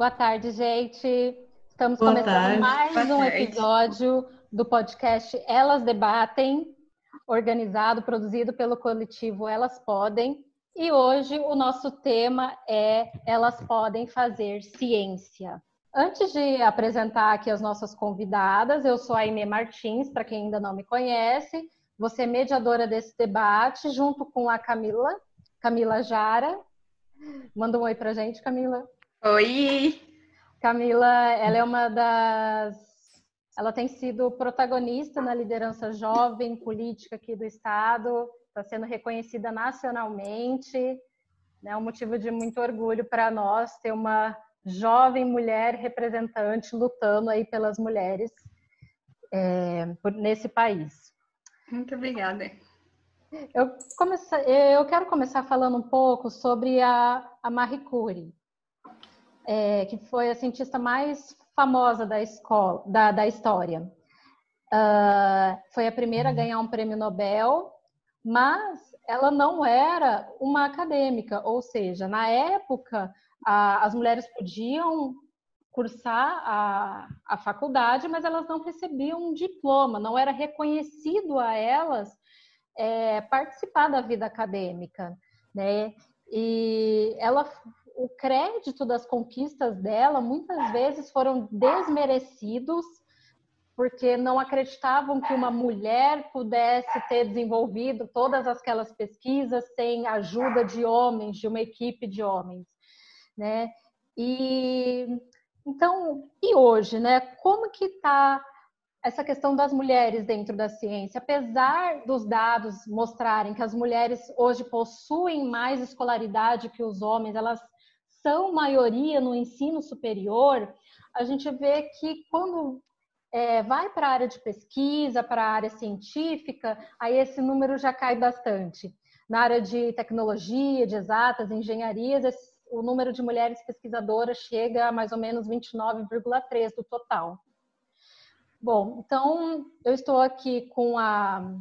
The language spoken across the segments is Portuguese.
Boa tarde, gente. Estamos Boa começando tarde. mais Boa um tarde. episódio do podcast Elas Debatem, organizado, produzido pelo coletivo Elas Podem. E hoje o nosso tema é Elas Podem Fazer Ciência. Antes de apresentar aqui as nossas convidadas, eu sou a Aimee Martins, para quem ainda não me conhece. Você é mediadora desse debate, junto com a Camila, Camila Jara. Manda um oi para gente, Camila. Oi! Camila, ela é uma das. Ela tem sido protagonista na liderança jovem política aqui do Estado, está sendo reconhecida nacionalmente. É um motivo de muito orgulho para nós ter uma jovem mulher representante lutando aí pelas mulheres é, nesse país. Muito obrigada. Eu, comece... eu quero começar falando um pouco sobre a, a Marie Curie é, que foi a cientista mais famosa da escola, da, da história. Uh, foi a primeira a ganhar um prêmio Nobel, mas ela não era uma acadêmica, ou seja, na época a, as mulheres podiam cursar a, a faculdade, mas elas não recebiam um diploma, não era reconhecido a elas é, participar da vida acadêmica, né? E ela o crédito das conquistas dela muitas vezes foram desmerecidos porque não acreditavam que uma mulher pudesse ter desenvolvido todas aquelas pesquisas sem ajuda de homens, de uma equipe de homens, né? E então, e hoje, né? Como que está essa questão das mulheres dentro da ciência, apesar dos dados mostrarem que as mulheres hoje possuem mais escolaridade que os homens, elas são maioria no ensino superior, a gente vê que quando é, vai para a área de pesquisa, para a área científica, aí esse número já cai bastante. Na área de tecnologia, de exatas, engenharias, esse, o número de mulheres pesquisadoras chega a mais ou menos 29,3% do total. Bom, então eu estou aqui com a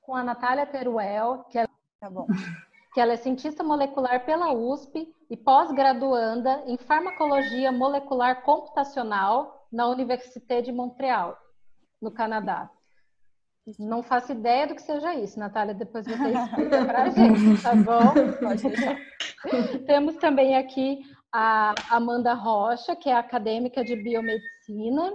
com a Natália Teruel, que é, tá bom, que ela é cientista molecular pela USP e pós-graduanda em farmacologia molecular computacional na Université de Montreal, no Canadá. Não faço ideia do que seja isso, Natália. Depois você explica para a gente, tá bom? Temos também aqui a Amanda Rocha, que é acadêmica de biomedicina.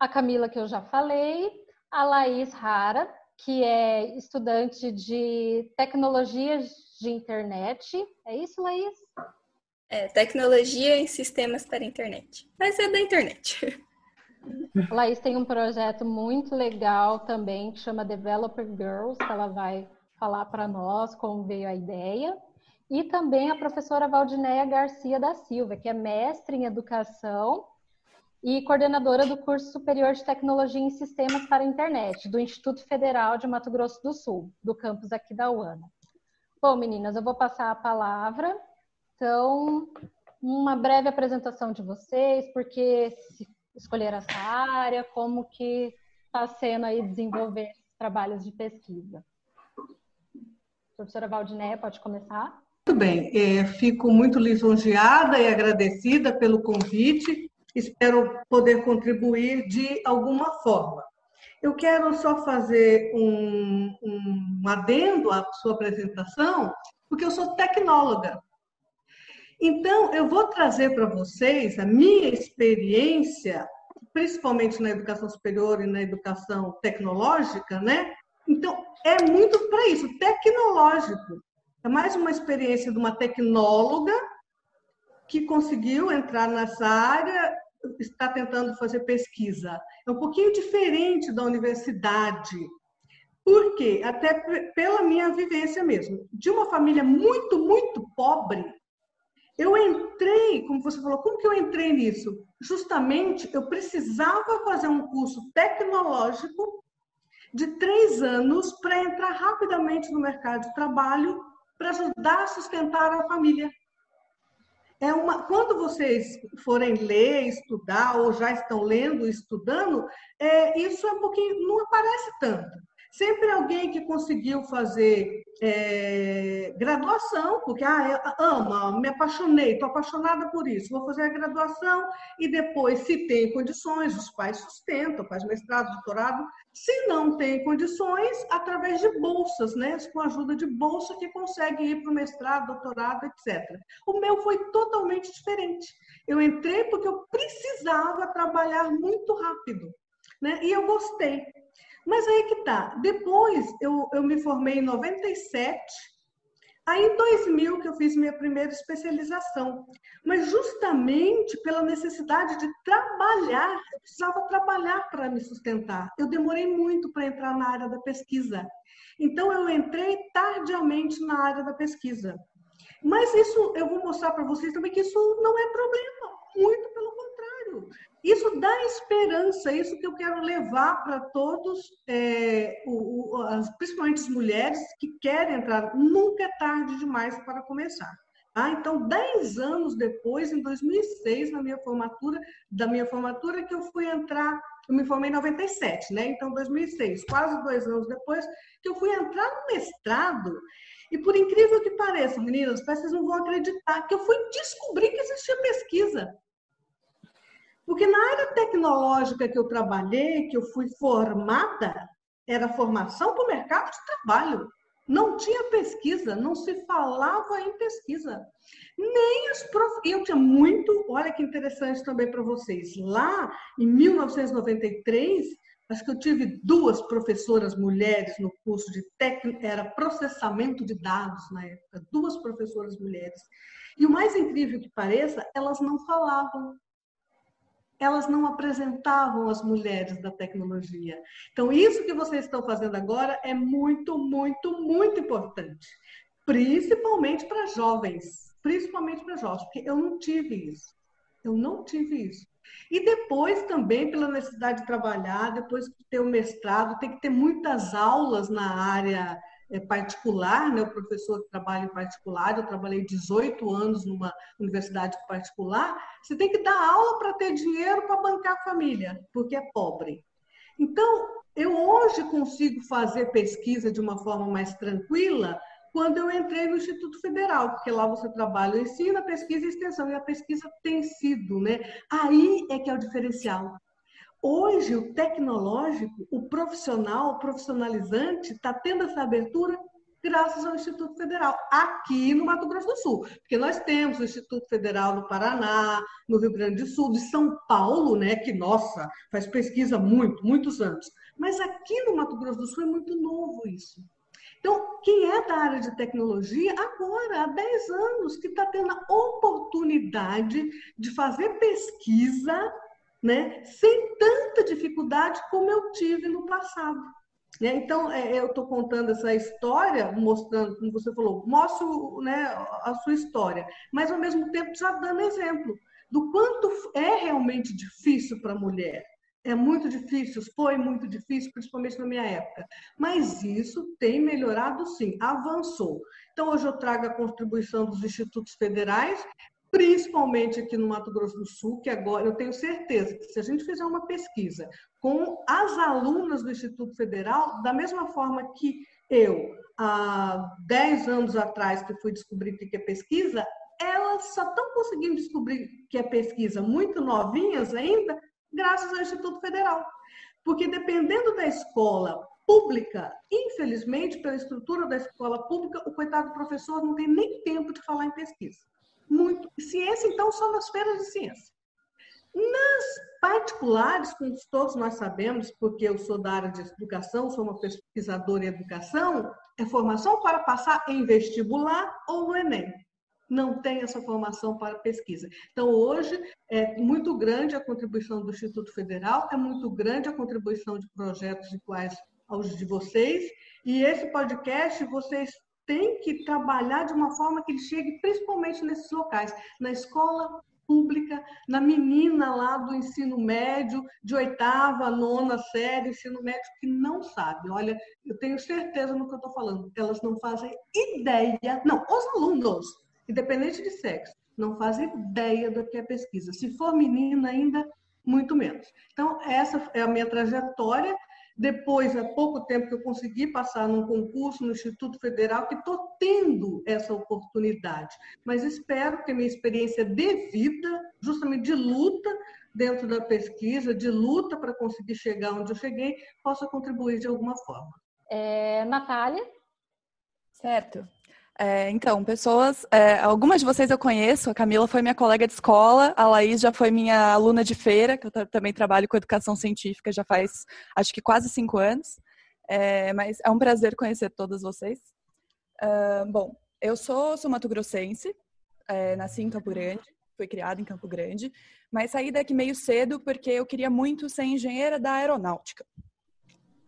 A Camila, que eu já falei. A Laís Rara, que é estudante de tecnologias de internet. É isso, Laís? É, tecnologia em sistemas para internet. Mas é da internet. Laís tem um projeto muito legal também que chama Developer Girls, que ela vai falar para nós como veio a ideia. E também a professora Valdinéia Garcia da Silva, que é mestre em educação e coordenadora do curso superior de tecnologia em sistemas para a internet do Instituto Federal de Mato Grosso do Sul, do campus aqui da UANA. Bom, meninas, eu vou passar a palavra. Então, uma breve apresentação de vocês, porque escolher essa área, como que está sendo aí desenvolver trabalhos de pesquisa. Professora Valdinéia, pode começar? Muito bem, é, fico muito lisonjeada e agradecida pelo convite espero poder contribuir de alguma forma. Eu quero só fazer um, um adendo à sua apresentação, porque eu sou tecnóloga. Então, eu vou trazer para vocês a minha experiência, principalmente na educação superior e na educação tecnológica, né? Então, é muito para isso, tecnológico. É mais uma experiência de uma tecnóloga que conseguiu entrar nessa área está tentando fazer pesquisa. É um pouquinho diferente da universidade. Por quê? Até pela minha vivência mesmo. De uma família muito, muito pobre, eu entrei, como você falou, como que eu entrei nisso? Justamente eu precisava fazer um curso tecnológico de três anos para entrar rapidamente no mercado de trabalho para ajudar a sustentar a família é uma, quando vocês forem ler, estudar, ou já estão lendo, estudando, é, isso é um pouquinho, não aparece tanto. Sempre alguém que conseguiu fazer é, graduação, porque ah, ama, me apaixonei, estou apaixonada por isso, vou fazer a graduação e depois, se tem condições, os pais sustentam, faz mestrado, doutorado. Se não tem condições, através de bolsas, né? com ajuda de bolsa que consegue ir para o mestrado, doutorado, etc. O meu foi totalmente diferente. Eu entrei porque eu precisava trabalhar muito rápido. Né? E eu gostei. Mas aí que tá. Depois eu, eu me formei em 97, aí em 2000 que eu fiz minha primeira especialização. Mas justamente pela necessidade de trabalhar, eu precisava trabalhar para me sustentar. Eu demorei muito para entrar na área da pesquisa. Então eu entrei tardiamente na área da pesquisa. Mas isso eu vou mostrar para vocês também que isso não é problema, muito pelo contrário. Isso dá esperança, isso que eu quero levar para todos, é, o, o, principalmente as mulheres que querem entrar. Nunca é tarde demais para começar. Tá? Então, dez anos depois, em 2006, na minha formatura, da minha formatura, que eu fui entrar, eu me formei em 97, né? Então, 2006, quase dois anos depois, que eu fui entrar no mestrado. E por incrível que pareça, meninas, vocês não vão acreditar que eu fui descobrir que existia pesquisa. Porque na área tecnológica que eu trabalhei, que eu fui formada, era formação para o mercado de trabalho. Não tinha pesquisa, não se falava em pesquisa. Nem as prof... Eu tinha muito, olha que interessante também para vocês. Lá em 1993, acho que eu tive duas professoras mulheres no curso de técnica, era processamento de dados na época, duas professoras mulheres. E o mais incrível que pareça, elas não falavam elas não apresentavam as mulheres da tecnologia. Então, isso que vocês estão fazendo agora é muito, muito, muito importante, principalmente para jovens, principalmente para jovens, porque eu não tive isso. Eu não tive isso. E depois também pela necessidade de trabalhar, depois de ter o mestrado, tem que ter muitas aulas na área particular, né? o professor trabalha em particular, eu trabalhei 18 anos numa universidade particular, você tem que dar aula para ter dinheiro para bancar a família, porque é pobre. Então, eu hoje consigo fazer pesquisa de uma forma mais tranquila quando eu entrei no Instituto Federal, porque lá você trabalha ensino, pesquisa e extensão, e a pesquisa tem sido, né? Aí é que é o diferencial. Hoje, o tecnológico, o profissional, o profissionalizante, está tendo essa abertura graças ao Instituto Federal, aqui no Mato Grosso do Sul. Porque nós temos o Instituto Federal no Paraná, no Rio Grande do Sul, de São Paulo, né, que, nossa, faz pesquisa muito, muitos anos. Mas aqui no Mato Grosso do Sul é muito novo isso. Então, quem é da área de tecnologia, agora, há 10 anos, que está tendo a oportunidade de fazer pesquisa né, sem tanta dificuldade como eu tive no passado. Né? Então, é, eu estou contando essa história, mostrando, como você falou, mostro né, a sua história, mas ao mesmo tempo já dando exemplo do quanto é realmente difícil para a mulher. É muito difícil, foi muito difícil, principalmente na minha época. Mas isso tem melhorado sim, avançou. Então, hoje eu trago a contribuição dos institutos federais, principalmente aqui no Mato Grosso do Sul, que agora eu tenho certeza que se a gente fizer uma pesquisa com as alunas do Instituto Federal, da mesma forma que eu, há 10 anos atrás, que fui descobrir o que é pesquisa, elas só estão conseguindo descobrir que é pesquisa muito novinhas ainda, graças ao Instituto Federal. Porque dependendo da escola pública, infelizmente, pela estrutura da escola pública, o coitado do professor não tem nem tempo de falar em pesquisa muito. Ciência, então, só nas feiras de ciência. Nas particulares, como todos nós sabemos, porque eu sou da área de educação, sou uma pesquisadora em educação, é formação para passar em vestibular ou no Enem. Não tem essa formação para pesquisa. Então, hoje, é muito grande a contribuição do Instituto Federal, é muito grande a contribuição de projetos iguais aos de vocês, e esse podcast vocês tem que trabalhar de uma forma que ele chegue principalmente nesses locais, na escola pública, na menina lá do ensino médio, de oitava, nona série, ensino médio, que não sabe. Olha, eu tenho certeza no que eu estou falando. Elas não fazem ideia, não, os alunos, independente de sexo, não fazem ideia do que é pesquisa. Se for menina ainda, muito menos. Então, essa é a minha trajetória Depois, há pouco tempo que eu consegui passar num concurso no Instituto Federal, que estou tendo essa oportunidade. Mas espero que a minha experiência de vida, justamente de luta dentro da pesquisa, de luta para conseguir chegar onde eu cheguei, possa contribuir de alguma forma. É, Natália? Certo. É, então, pessoas, é, algumas de vocês eu conheço, a Camila foi minha colega de escola, a Laís já foi minha aluna de feira, que eu também trabalho com educação científica já faz, acho que quase cinco anos, é, mas é um prazer conhecer todas vocês. Uh, bom, eu sou, sou mato-grossense, é, nasci em Campo Grande, fui criada em Campo Grande, mas saí daqui meio cedo porque eu queria muito ser engenheira da aeronáutica.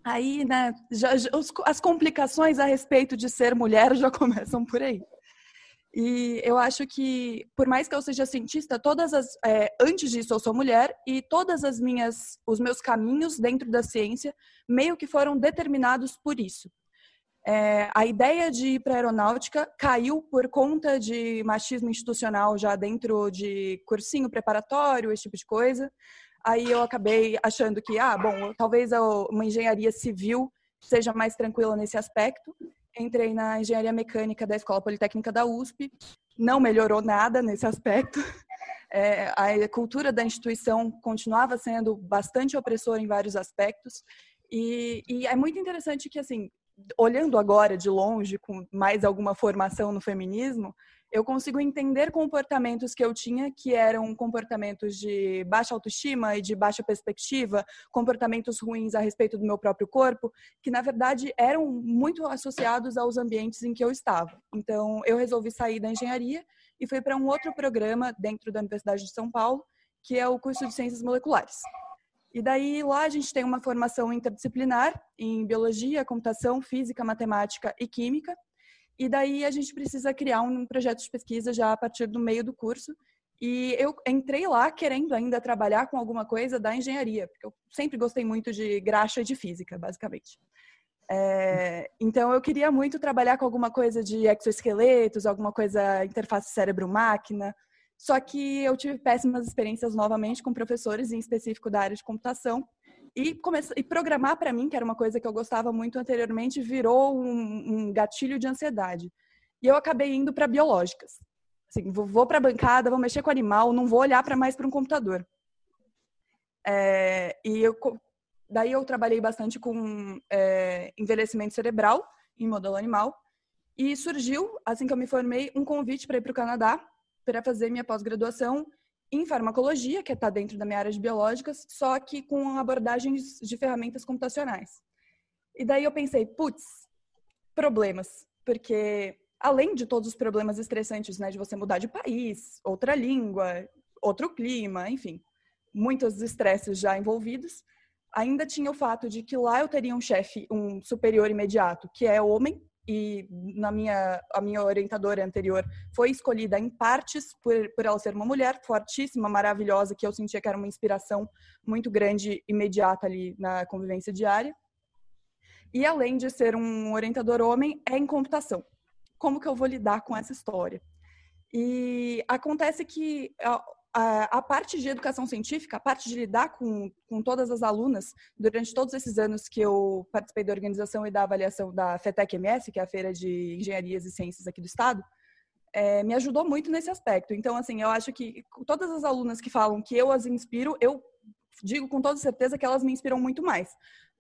Aí, né, já, já, as complicações a respeito de ser mulher já começam por aí. E eu acho que, por mais que eu seja cientista, todas as é, antes disso eu sou mulher e todas as minhas, os meus caminhos dentro da ciência meio que foram determinados por isso. É, a ideia de ir para aeronáutica caiu por conta de machismo institucional já dentro de cursinho preparatório, esse tipo de coisa. Aí eu acabei achando que, ah, bom, talvez uma engenharia civil seja mais tranquila nesse aspecto. Entrei na engenharia mecânica da Escola Politécnica da USP, não melhorou nada nesse aspecto. É, a cultura da instituição continuava sendo bastante opressora em vários aspectos. E, e é muito interessante que, assim, olhando agora de longe, com mais alguma formação no feminismo, eu consigo entender comportamentos que eu tinha que eram comportamentos de baixa autoestima e de baixa perspectiva, comportamentos ruins a respeito do meu próprio corpo, que na verdade eram muito associados aos ambientes em que eu estava. Então, eu resolvi sair da engenharia e fui para um outro programa dentro da Universidade de São Paulo, que é o curso de Ciências Moleculares. E daí lá a gente tem uma formação interdisciplinar em biologia, computação, física, matemática e química. E daí a gente precisa criar um projeto de pesquisa já a partir do meio do curso. E eu entrei lá querendo ainda trabalhar com alguma coisa da engenharia, porque eu sempre gostei muito de graxa e de física, basicamente. É, então eu queria muito trabalhar com alguma coisa de exoesqueletos, alguma coisa interface cérebro-máquina. Só que eu tive péssimas experiências novamente com professores, em específico da área de computação, e, começar, e programar para mim, que era uma coisa que eu gostava muito anteriormente, virou um, um gatilho de ansiedade. E eu acabei indo para biológicas. Assim, vou, vou para a bancada, vou mexer com animal, não vou olhar para mais para um computador. É, e eu, daí eu trabalhei bastante com é, envelhecimento cerebral em modelo animal. E surgiu, assim que eu me formei, um convite para ir para o Canadá para fazer minha pós-graduação em farmacologia, que está dentro da minha área de biológicas, só que com abordagens de ferramentas computacionais. E daí eu pensei, putz, problemas, porque além de todos os problemas estressantes, né, de você mudar de país, outra língua, outro clima, enfim, muitos estresses já envolvidos, ainda tinha o fato de que lá eu teria um chefe, um superior imediato, que é homem, e na minha a minha orientadora anterior foi escolhida em partes por, por ela ser uma mulher fortíssima, maravilhosa, que eu sentia que era uma inspiração muito grande imediata ali na convivência diária. E além de ser um orientador homem, é em computação. Como que eu vou lidar com essa história? E acontece que a, parte de educação científica, a parte de lidar com, com todas as alunas, durante todos esses anos que eu participei da organização e da avaliação da FETEC MS, que é a Feira de Engenharias e Ciências aqui do Estado, é, me ajudou muito nesse aspecto. Então, assim, eu acho que todas as alunas que falam que eu as inspiro, eu digo com toda certeza que elas me inspiram muito mais.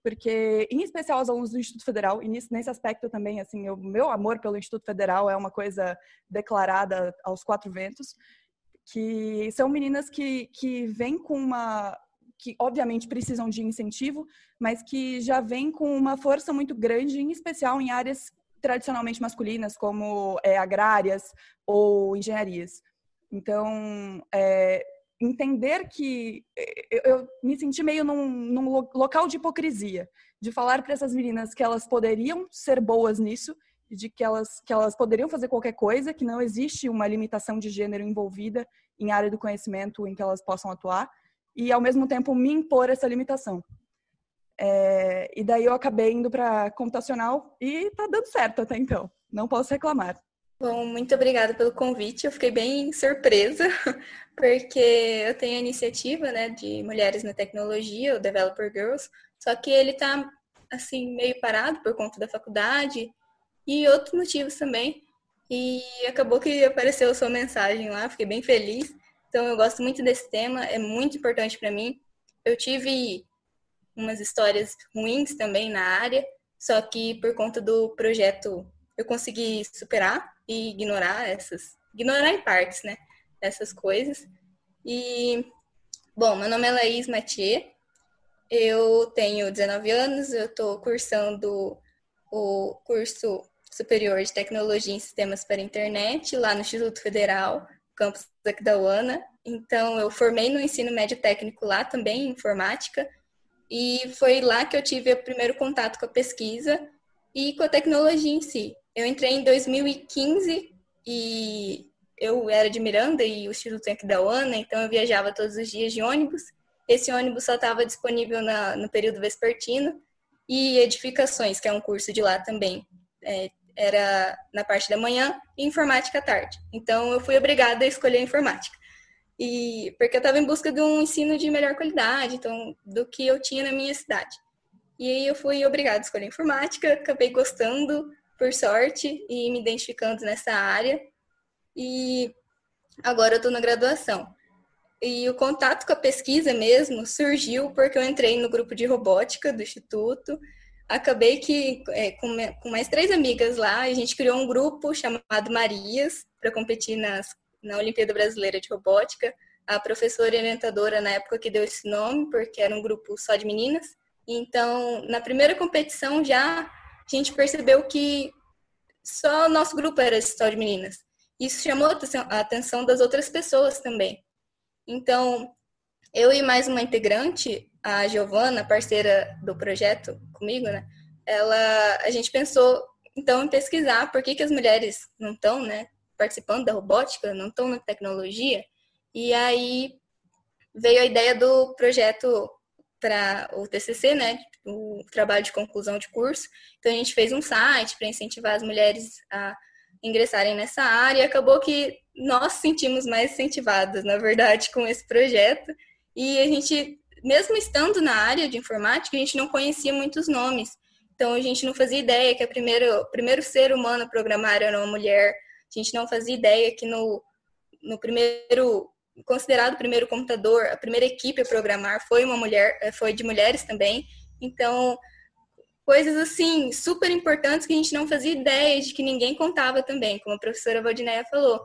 Porque, em especial, os alunos do Instituto Federal, e nesse aspecto também, assim, o meu amor pelo Instituto Federal é uma coisa declarada aos quatro ventos que são meninas que, que vêm com uma. que obviamente precisam de incentivo, mas que já vêm com uma força muito grande, em especial em áreas tradicionalmente masculinas, como é, agrárias ou engenharias. Então, é, entender que eu, eu, me senti meio num, num local de hipocrisia, de falar para essas meninas que elas poderiam ser boas nisso de que elas, que elas poderiam fazer qualquer coisa, que não existe uma limitação de gênero envolvida em área do conhecimento em que elas possam atuar, e ao mesmo tempo me impor essa limitação. É, e daí eu acabei indo para computacional e tá dando certo até então, não posso reclamar. Bom, muito obrigada pelo convite. Eu fiquei bem surpresa, porque eu tenho a iniciativa né, de Mulheres na Tecnologia, o Developer Girls, só que ele está assim meio parado por conta da faculdade e outros motivos também. E acabou que apareceu sua mensagem lá, fiquei bem feliz. Então eu gosto muito desse tema, é muito importante para mim. Eu tive umas histórias ruins também na área, só que por conta do projeto eu consegui superar e ignorar essas, ignorar em partes, né, essas coisas. E bom, meu nome é Laís Mathieu. Eu tenho 19 anos, eu estou cursando o curso superior de tecnologia em sistemas para internet lá no Instituto Federal, campus aqui da UANA. Então, eu formei no ensino médio técnico lá também, em informática, e foi lá que eu tive o primeiro contato com a pesquisa e com a tecnologia em si. Eu entrei em 2015 e eu era de Miranda e o Instituto é aqui da UANA, então eu viajava todos os dias de ônibus. Esse ônibus só estava disponível na, no período vespertino e edificações, que é um curso de lá também. É, era na parte da manhã e informática à tarde. Então eu fui obrigada a escolher a informática. E porque eu estava em busca de um ensino de melhor qualidade, então do que eu tinha na minha cidade. E aí eu fui obrigada a escolher informática, acabei gostando, por sorte, e me identificando nessa área. E agora eu estou na graduação. E o contato com a pesquisa mesmo surgiu porque eu entrei no grupo de robótica do Instituto. Acabei que, é, com, com mais três amigas lá, a gente criou um grupo chamado Marias para competir nas na Olimpíada Brasileira de Robótica. A professora orientadora na época que deu esse nome, porque era um grupo só de meninas. Então, na primeira competição já a gente percebeu que só o nosso grupo era só de meninas. Isso chamou a atenção das outras pessoas também. Então, eu e mais uma integrante, a Giovana, parceira do projeto comigo, né? Ela, a gente pensou então em pesquisar por que, que as mulheres não estão, né, participando da robótica, não estão na tecnologia. E aí veio a ideia do projeto para o TCC, né, o trabalho de conclusão de curso. Então a gente fez um site para incentivar as mulheres a ingressarem nessa área. E acabou que nós sentimos mais incentivadas, na verdade, com esse projeto. E a gente, mesmo estando na área de informática, a gente não conhecia muitos nomes. Então a gente não fazia ideia que a primeiro, o primeiro ser humano a programar era uma mulher, a gente não fazia ideia que no, no primeiro, considerado o primeiro computador, a primeira equipe a programar foi uma mulher, eh, foi de mulheres também. Então, coisas assim, super importantes que a gente não fazia ideia de que ninguém contava também, como a professora Valdineia falou.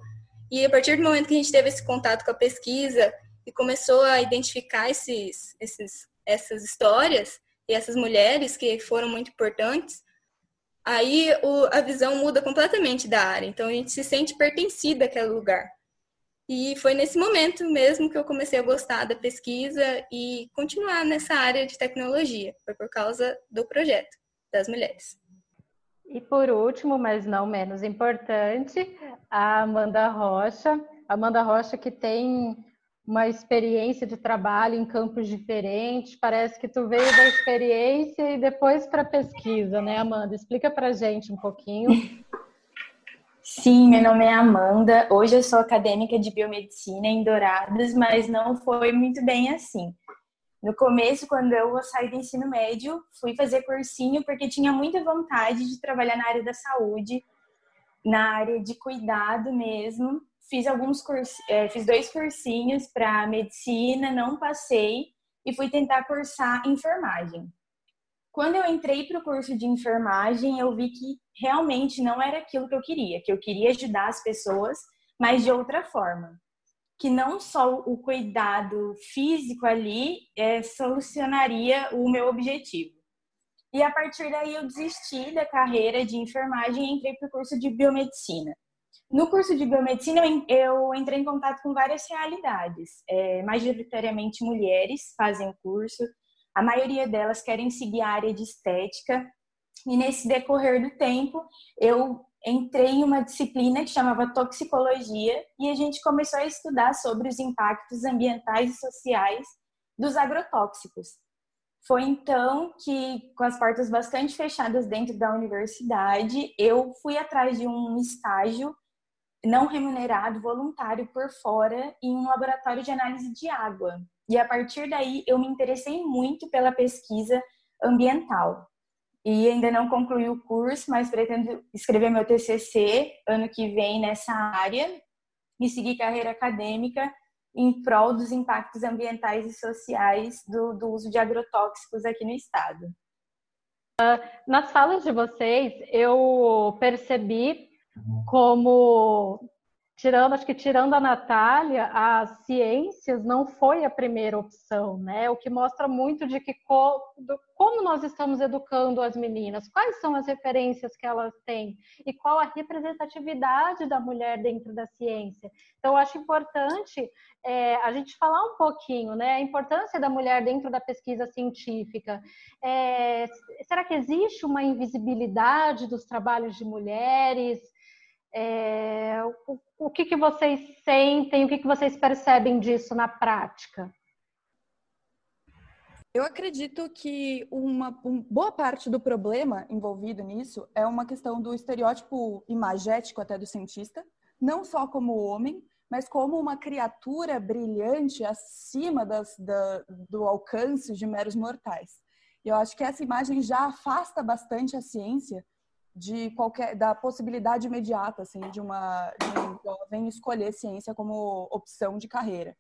E a partir do momento que a gente teve esse contato com a pesquisa e começou a identificar esses, esses, essas histórias e essas mulheres que foram muito importantes, aí o, a visão muda completamente da área. Então a gente se sente pertencida àquele lugar. E foi nesse momento mesmo que eu comecei a gostar da pesquisa e continuar nessa área de tecnologia. Foi por causa do projeto das mulheres. E por último, mas não menos importante, a Amanda Rocha. Amanda Rocha que tem uma experiência de trabalho em campos diferentes. Parece que tu veio da experiência e depois para a pesquisa, né, Amanda? Explica para gente um pouquinho. Sim, meu nome é Amanda. Hoje eu sou acadêmica de biomedicina em Dourados, mas não foi muito bem assim. No começo, quando eu saí do ensino médio, fui fazer cursinho porque tinha muita vontade de trabalhar na área da saúde, na área de cuidado mesmo fiz alguns cursos, é, fiz dois cursinhos para medicina, não passei e fui tentar cursar enfermagem. Quando eu entrei para o curso de enfermagem, eu vi que realmente não era aquilo que eu queria, que eu queria ajudar as pessoas, mas de outra forma. Que não só o cuidado físico ali é, solucionaria o meu objetivo. E a partir daí eu desisti da carreira de enfermagem e entrei para o curso de biomedicina. No curso de biomedicina, eu entrei em contato com várias realidades. É, majoritariamente mulheres fazem curso, a maioria delas querem seguir a área de estética. E nesse decorrer do tempo, eu entrei em uma disciplina que chamava toxicologia e a gente começou a estudar sobre os impactos ambientais e sociais dos agrotóxicos. Foi então que, com as portas bastante fechadas dentro da universidade, eu fui atrás de um estágio não remunerado, voluntário por fora, em um laboratório de análise de água. E a partir daí eu me interessei muito pela pesquisa ambiental. e ainda não concluí o curso, mas pretendo escrever meu TCC ano que vem nessa área e seguir carreira acadêmica em prol dos impactos ambientais e sociais do, do uso de agrotóxicos aqui no estado. Nas falas de vocês, eu percebi como tirando, acho que tirando a Natália, as ciências não foi a primeira opção, né? O que mostra muito de que co, do, como nós estamos educando as meninas, quais são as referências que elas têm e qual a representatividade da mulher dentro da ciência. Então, acho importante é, a gente falar um pouquinho, né? A importância da mulher dentro da pesquisa científica. É, será que existe uma invisibilidade dos trabalhos de mulheres? É, o, o, que, que vocês sentem, o que, que vocês percebem disso na prática? Eu acredito que uma, boa parte do problema envolvido nisso é uma questão do estereótipo imagético até do cientista, não só como homem, mas como uma criatura brilhante acima das, da, do alcance de meros mortais. Eu acho que essa imagem já afasta bastante a ciência de qualquer da possibilidade imediata assim de uma de um jovem escolher ciência como opção de carreira.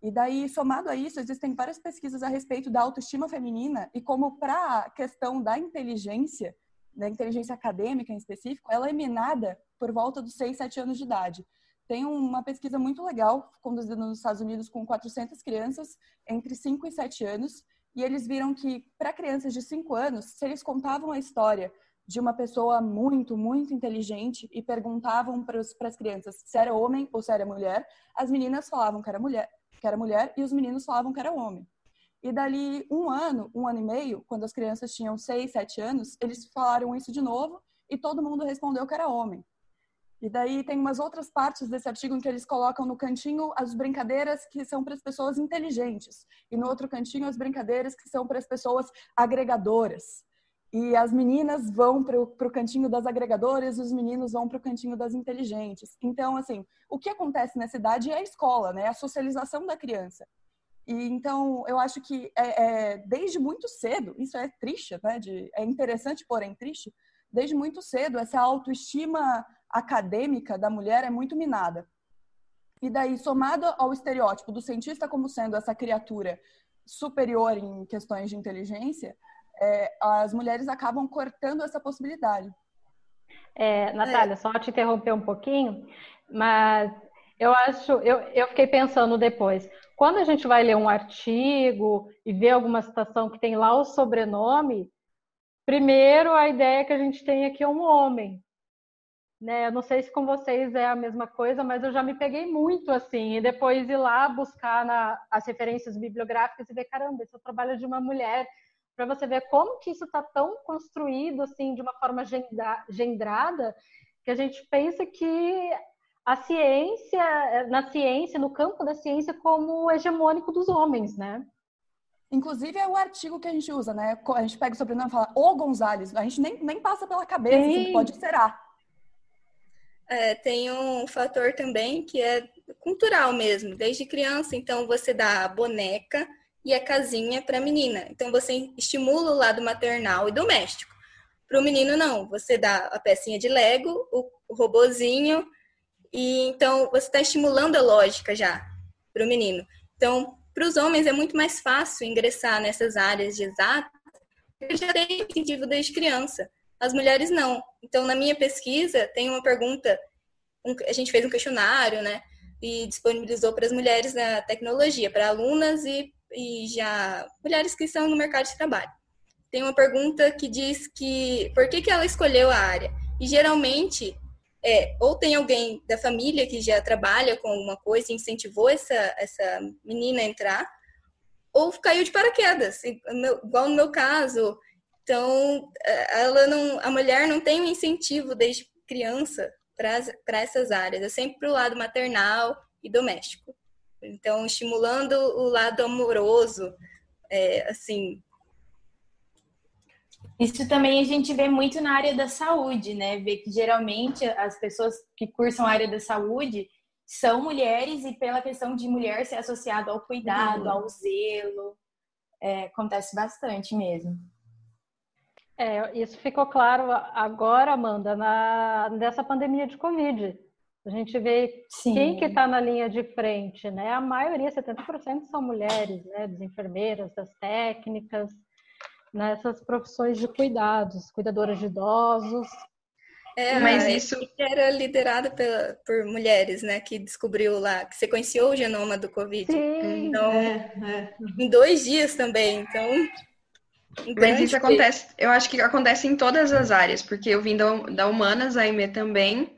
E daí, somado a isso, existem várias pesquisas a respeito da autoestima feminina e como para a questão da inteligência, da inteligência acadêmica em específico, ela é minada por volta dos 6, 7 anos de idade. Tem uma pesquisa muito legal conduzida nos Estados Unidos com 400 crianças entre 5 e 7 anos, e eles viram que para crianças de 5 anos, se eles contavam a história de uma pessoa muito, muito inteligente e perguntavam para as crianças se era homem ou se era mulher, as meninas falavam que era mulher, que era mulher e os meninos falavam que era homem. E dali um ano, um ano e meio, quando as crianças tinham seis, sete anos, eles falaram isso de novo e todo mundo respondeu que era homem. E daí tem umas outras partes desse artigo em que eles colocam no cantinho as brincadeiras que são para as pessoas inteligentes e no outro cantinho as brincadeiras que são para as pessoas agregadoras e as meninas vão para o cantinho das agregadoras os meninos vão para o cantinho das inteligentes. Então, assim, o que acontece nessa idade é a escola, né? A socialização da criança. E então, eu acho que é, é, desde muito cedo, isso é triste, né? De, é interessante, porém triste, desde muito cedo, essa autoestima acadêmica da mulher é muito minada. E daí, somado ao estereótipo do cientista como sendo essa criatura superior em questões de inteligência, é, as mulheres acabam cortando essa possibilidade. É, Natália, é. só te interromper um pouquinho, mas eu acho, eu, eu fiquei pensando depois, quando a gente vai ler um artigo e ver alguma citação que tem lá o sobrenome, primeiro a ideia que a gente tem aqui é um homem. Né? Eu não sei se com vocês é a mesma coisa, mas eu já me peguei muito assim, e depois ir lá buscar na, as referências bibliográficas e ver, caramba, esse é o trabalho de uma mulher para você ver como que isso está tão construído assim de uma forma gendrada que a gente pensa que a ciência, na ciência, no campo da ciência, como hegemônico dos homens, né? Inclusive é o artigo que a gente usa, né? A gente pega o sobrenome e fala o Gonzalez, a gente nem, nem passa pela cabeça assim, pode ser A. É, tem um fator também que é cultural mesmo, desde criança. Então, você dá a boneca e a casinha para a menina. Então você estimula o lado maternal e doméstico. Para o menino não, você dá a pecinha de Lego, o, robozinho e então você está estimulando a lógica já para o menino. Então para os homens é muito mais fácil ingressar nessas áreas de exato, porque já tem incentivo desde criança. As mulheres não. Então na minha pesquisa tem uma pergunta, a gente fez um questionário, né? E disponibilizou para as mulheres na tecnologia, para alunas e e já mulheres que estão no mercado de trabalho. Tem uma pergunta que diz que por que, que ela escolheu a área? E geralmente é, ou tem alguém da família que já trabalha com alguma coisa e incentivou essa, essa menina a entrar, ou caiu de paraquedas, igual no meu caso. Então, é, ela não, a mulher não tem um incentivo desde criança para essas áreas, é sempre para o lado maternal e doméstico. Então, estimulando o lado amoroso, é, assim. Isso também a gente vê muito na área da saúde, né? Vê que geralmente as pessoas que cursam a área da saúde são mulheres e pela questão de mulher ser associado ao cuidado, uhum. ao zelo, é, acontece bastante mesmo. É, isso ficou claro agora, Amanda, na, nessa pandemia de Covid. A gente vê Sim. quem que está na linha de frente, né? A maioria, 70% são mulheres, né? Das enfermeiras, das técnicas, nessas profissões de cuidados, cuidadoras de idosos. É, mas isso era liderado pela, por mulheres, né? Que descobriu lá, que sequenciou o genoma do Covid. Sim, então, é, é. em dois dias também. Então, mas isso acontece, eu acho que acontece em todas as áreas, porque eu vim da, da Humanas, a EME também,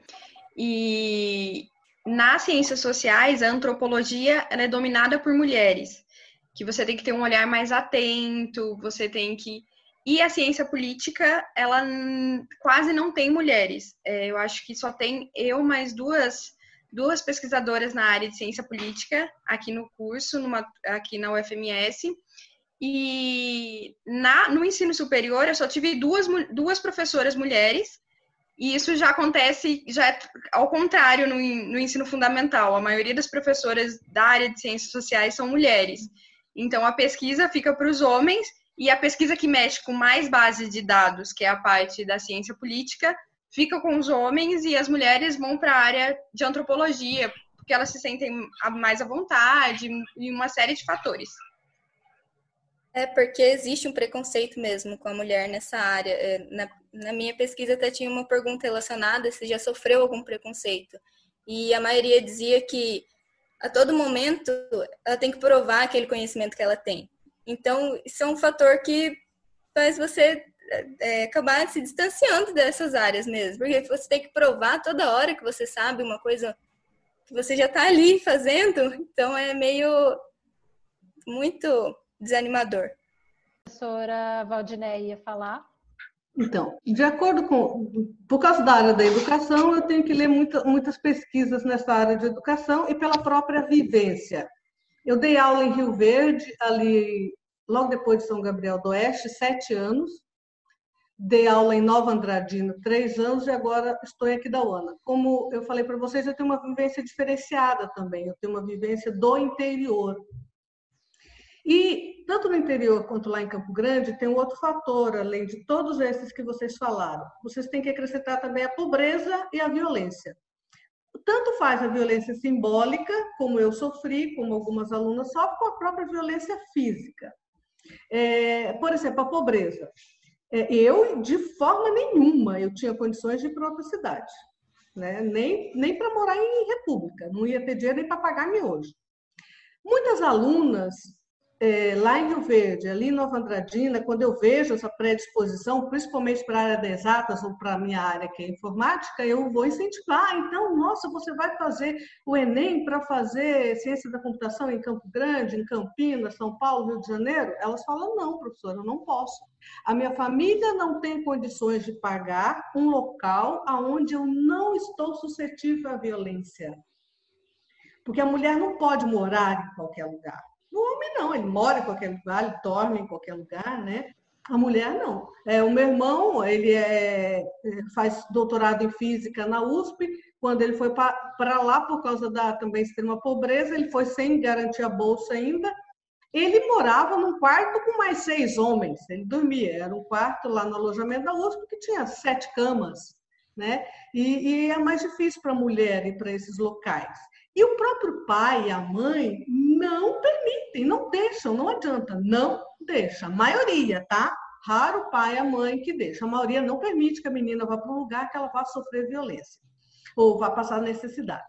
e nas ciências sociais, a antropologia é dominada por mulheres, que você tem que ter um olhar mais atento, você tem que... E a ciência política, ela quase não tem mulheres. É, eu acho que só tem eu mais duas, duas pesquisadoras na área de ciência política aqui no curso, numa, aqui na UFMS, e na, no ensino superior, eu só tive duas, duas professoras mulheres, e isso já acontece já é ao contrário no, no ensino fundamental. A maioria das professoras da área de ciências sociais são mulheres. Então, a pesquisa fica para os homens, e a pesquisa que mexe com mais bases de dados, que é a parte da ciência política, fica com os homens, e as mulheres vão para a área de antropologia, porque elas se sentem mais à vontade, e uma série de fatores. É porque existe um preconceito mesmo com a mulher nessa área. É, na, na, minha pesquisa até tinha uma pergunta relacionada se já sofreu algum preconceito. E a maioria dizia que a todo momento ela tem que provar aquele conhecimento que ela tem. Então, isso é um fator que faz você é, acabar se distanciando dessas áreas mesmo. Porque você tem que provar toda hora que você sabe uma coisa que você já está ali fazendo. Então, é meio muito desanimador. A professora Valdiné ia falar. Então, de acordo com. Por causa da área da educação, eu tenho que ler muita, muitas pesquisas nessa área de educação e pela própria vivência. Eu dei aula em Rio Verde, ali logo depois de São Gabriel do Oeste, sete anos. Dei aula em Nova Andradina, três anos, e agora estou aqui da UANA. Como eu falei para vocês, eu tenho uma vivência diferenciada também. Eu tenho uma vivência do interior. E tanto no interior quanto lá em Campo Grande tem um outro fator, além de todos esses que vocês falaram. Vocês têm que acrescentar também a pobreza e a violência. Tanto faz a violência simbólica, como eu sofri, como algumas alunas sofrem, com a própria violência física. É, por exemplo, a pobreza. É, eu, de forma nenhuma, eu tinha condições de ir para outra cidade. Né? Nem, nem para morar em república. Não ia ter dinheiro nem para pagar hoje. Muitas alunas é, lá em Rio Verde, ali em Nova Andradina, quando eu vejo essa predisposição, principalmente para a área das exatas ou para a minha área, que é informática, eu vou incentivar. Então, nossa, você vai fazer o Enem para fazer ciência da computação em Campo Grande, em Campinas, São Paulo, Rio de Janeiro? Elas falam, não, professora, eu não posso. A minha família não tem condições de pagar um local onde eu não estou suscetível à violência. Porque a mulher não pode morar em qualquer lugar. O homem não, ele mora em qualquer lugar, ele dorme em qualquer lugar, né? A mulher não. É, o meu irmão, ele é, faz doutorado em física na USP. Quando ele foi para lá, por causa da também extrema pobreza, ele foi sem garantir a bolsa ainda. Ele morava num quarto com mais seis homens. Ele dormia. Era um quarto lá no alojamento da USP que tinha sete camas. Né? E, e é mais difícil para a mulher ir para esses locais. E o próprio pai e a mãe não permitem, não deixam, não adianta, não deixa. A maioria, tá? Raro o pai e a mãe que deixa. A maioria não permite que a menina vá para um lugar que ela vá sofrer violência ou vá passar necessidade.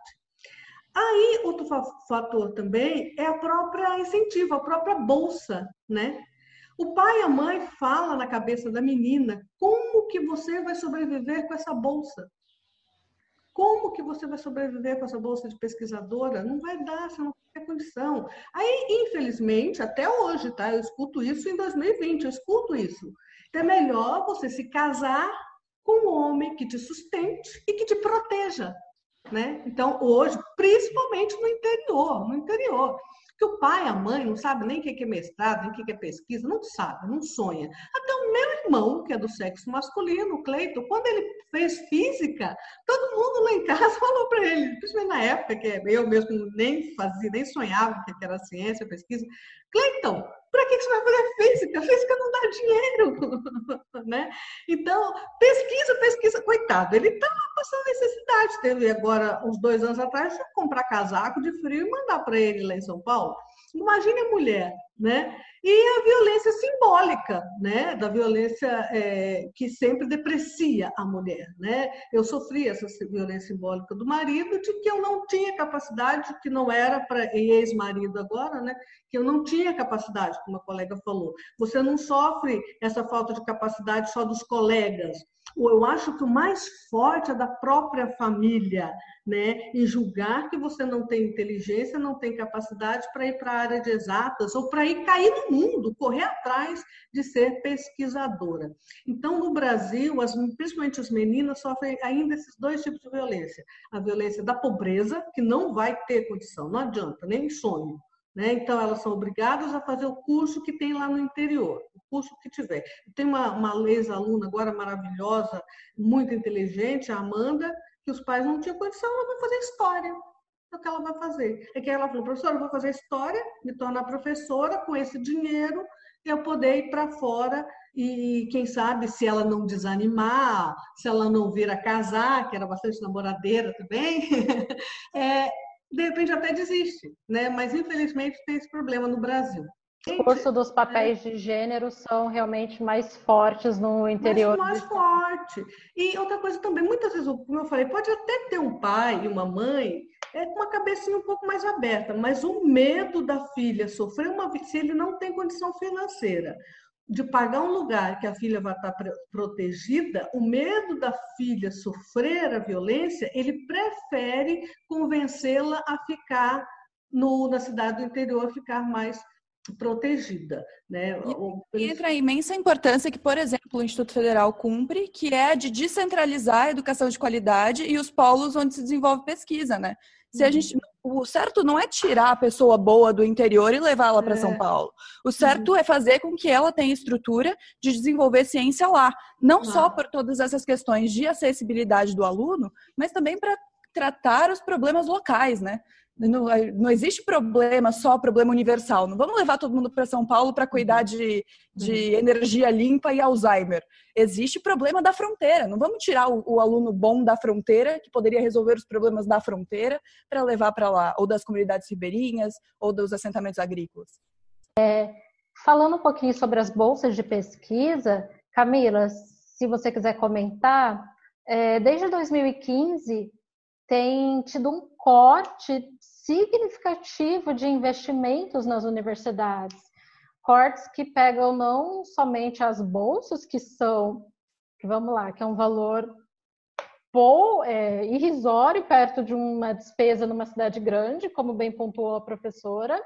Aí, outro fator também é a própria incentivo, a própria bolsa, né? O pai e a mãe falam na cabeça da menina como que você vai sobreviver com essa bolsa. Como que você vai sobreviver com essa bolsa de pesquisadora? Não vai dar, você não tem condição. Aí, infelizmente, até hoje, tá? Eu escuto isso em 2020, eu escuto isso. Então, é melhor você se casar com um homem que te sustente e que te proteja, né? Então, hoje, principalmente no interior, no interior. Que o pai, a mãe não sabe nem o que é mestrado, nem o que é pesquisa, não sabe, não sonha. Até o meu irmão, que é do sexo masculino, o Cleito, quando ele fez física, todo mundo lá em casa falou para ele, principalmente na época que eu mesmo nem fazia, nem sonhava que era ciência, pesquisa. Cleiton, Para que você vai fazer física? Física não dá dinheiro, né? Então, pesquisa, pesquisa. Coitado, ele está passando necessidade. Teve agora, uns dois anos atrás, comprar casaco de frio e mandar para ele lá em São Paulo. Imagine a mulher, né? E a violência simbólica, né? Da violência é, que sempre deprecia a mulher, né? Eu sofri essa violência simbólica do marido, de que eu não tinha capacidade, que não era para ex-marido agora, né? Que eu não tinha capacidade, como a colega falou. Você não sofre essa falta de capacidade só dos colegas. Eu acho que o mais forte é da própria família, né, e julgar que você não tem inteligência, não tem capacidade para ir para a área de exatas ou para ir cair no mundo, correr atrás de ser pesquisadora. Então, no Brasil, as, principalmente as meninas sofrem ainda esses dois tipos de violência: a violência da pobreza, que não vai ter condição, não adianta, nem sonho. Né? Então, elas são obrigadas a fazer o curso que tem lá no interior, o curso que tiver. Tem uma, uma ex-aluna agora maravilhosa, muito inteligente, a Amanda, que os pais não tinham condição, ela vai fazer história. É o que ela vai fazer. É que ela falou, professora, eu vou fazer história, me tornar professora, com esse dinheiro eu poder ir para fora e, quem sabe, se ela não desanimar, se ela não vir a casar, que era bastante namoradeira também, é, de repente até desiste, né? Mas infelizmente tem esse problema no Brasil. O curso dos papéis de gênero são realmente mais fortes no interior. Mais, mais forte. E outra coisa também, muitas vezes, como eu falei, pode até ter um pai e uma mãe é, com uma cabecinha um pouco mais aberta, mas o medo da filha sofrer uma se ele não tem condição financeira de pagar um lugar que a filha vai estar protegida, o medo da filha sofrer a violência, ele prefere convencê-la a ficar no, na cidade do interior, ficar mais protegida. Né? E entra a imensa importância que, por exemplo, o Instituto Federal cumpre, que é de descentralizar a educação de qualidade e os polos onde se desenvolve pesquisa, né? Se a uhum. gente, o certo não é tirar a pessoa boa do interior e levá-la para é. São Paulo. O certo uhum. é fazer com que ela tenha estrutura de desenvolver ciência lá, não só por todas essas questões de acessibilidade do aluno, mas também para tratar os problemas locais, né? Não, não, existe problema só problema universal. Não vamos levar todo mundo para São Paulo para cuidar de, de uhum. energia limpa e Alzheimer. Existe problema da fronteira. Não vamos tirar o, o aluno bom da fronteira, que poderia resolver os problemas da fronteira, para levar para lá, ou das comunidades ribeirinhas, ou dos assentamentos agrícolas. É, falando um pouquinho sobre as bolsas de pesquisa, Camila, se você quiser comentar, é, desde 2015 tem tido um corte significativo de investimentos nas universidades. Cortes que pegam não somente as bolsas, que são, vamos lá, que é um valor pou, é, irrisório perto de uma despesa numa cidade grande, como bem pontuou a professora,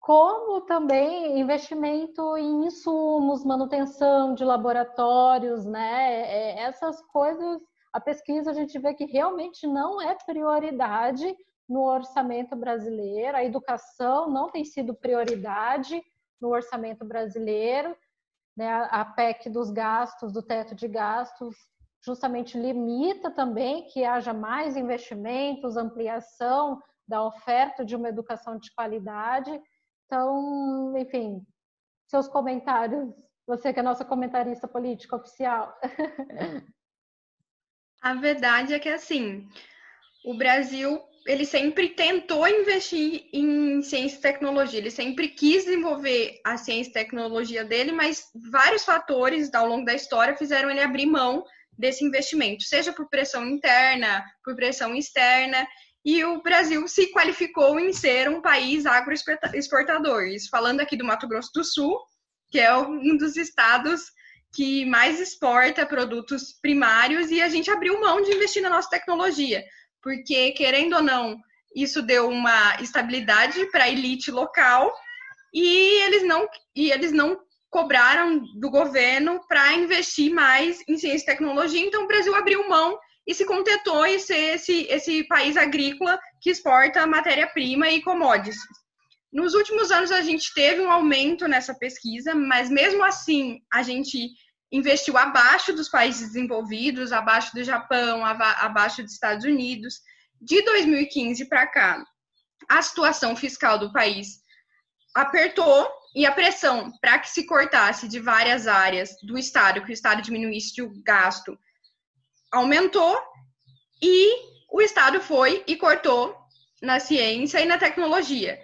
como também investimento em insumos, manutenção de laboratórios, né? É, essas coisas a pesquisa a gente vê que realmente não é prioridade no orçamento brasileiro, a educação não tem sido prioridade no orçamento brasileiro, né? a PEC dos gastos, do teto de gastos, justamente limita também que haja mais investimentos, ampliação da oferta de uma educação de qualidade. Então, enfim, seus comentários, você que é nossa comentarista política oficial. A verdade é que assim, o Brasil ele sempre tentou investir em ciência e tecnologia, ele sempre quis desenvolver a ciência e tecnologia dele, mas vários fatores ao longo da história fizeram ele abrir mão desse investimento, seja por pressão interna, por pressão externa, e o Brasil se qualificou em ser um país agroexportador. Isso falando aqui do Mato Grosso do Sul, que é um dos estados que mais exporta produtos primários e a gente abriu mão de investir na nossa tecnologia, porque querendo ou não, isso deu uma estabilidade para a elite local e eles não e eles não cobraram do governo para investir mais em ciência e tecnologia, então o Brasil abriu mão e se contentou em ser esse, esse país agrícola que exporta matéria-prima e commodities. Nos últimos anos a gente teve um aumento nessa pesquisa, mas mesmo assim a gente investiu abaixo dos países desenvolvidos, abaixo do Japão, abaixo dos Estados Unidos. De 2015 para cá, a situação fiscal do país apertou e a pressão para que se cortasse de várias áreas do Estado, que o Estado diminuísse o gasto, aumentou e o Estado foi e cortou na ciência e na tecnologia.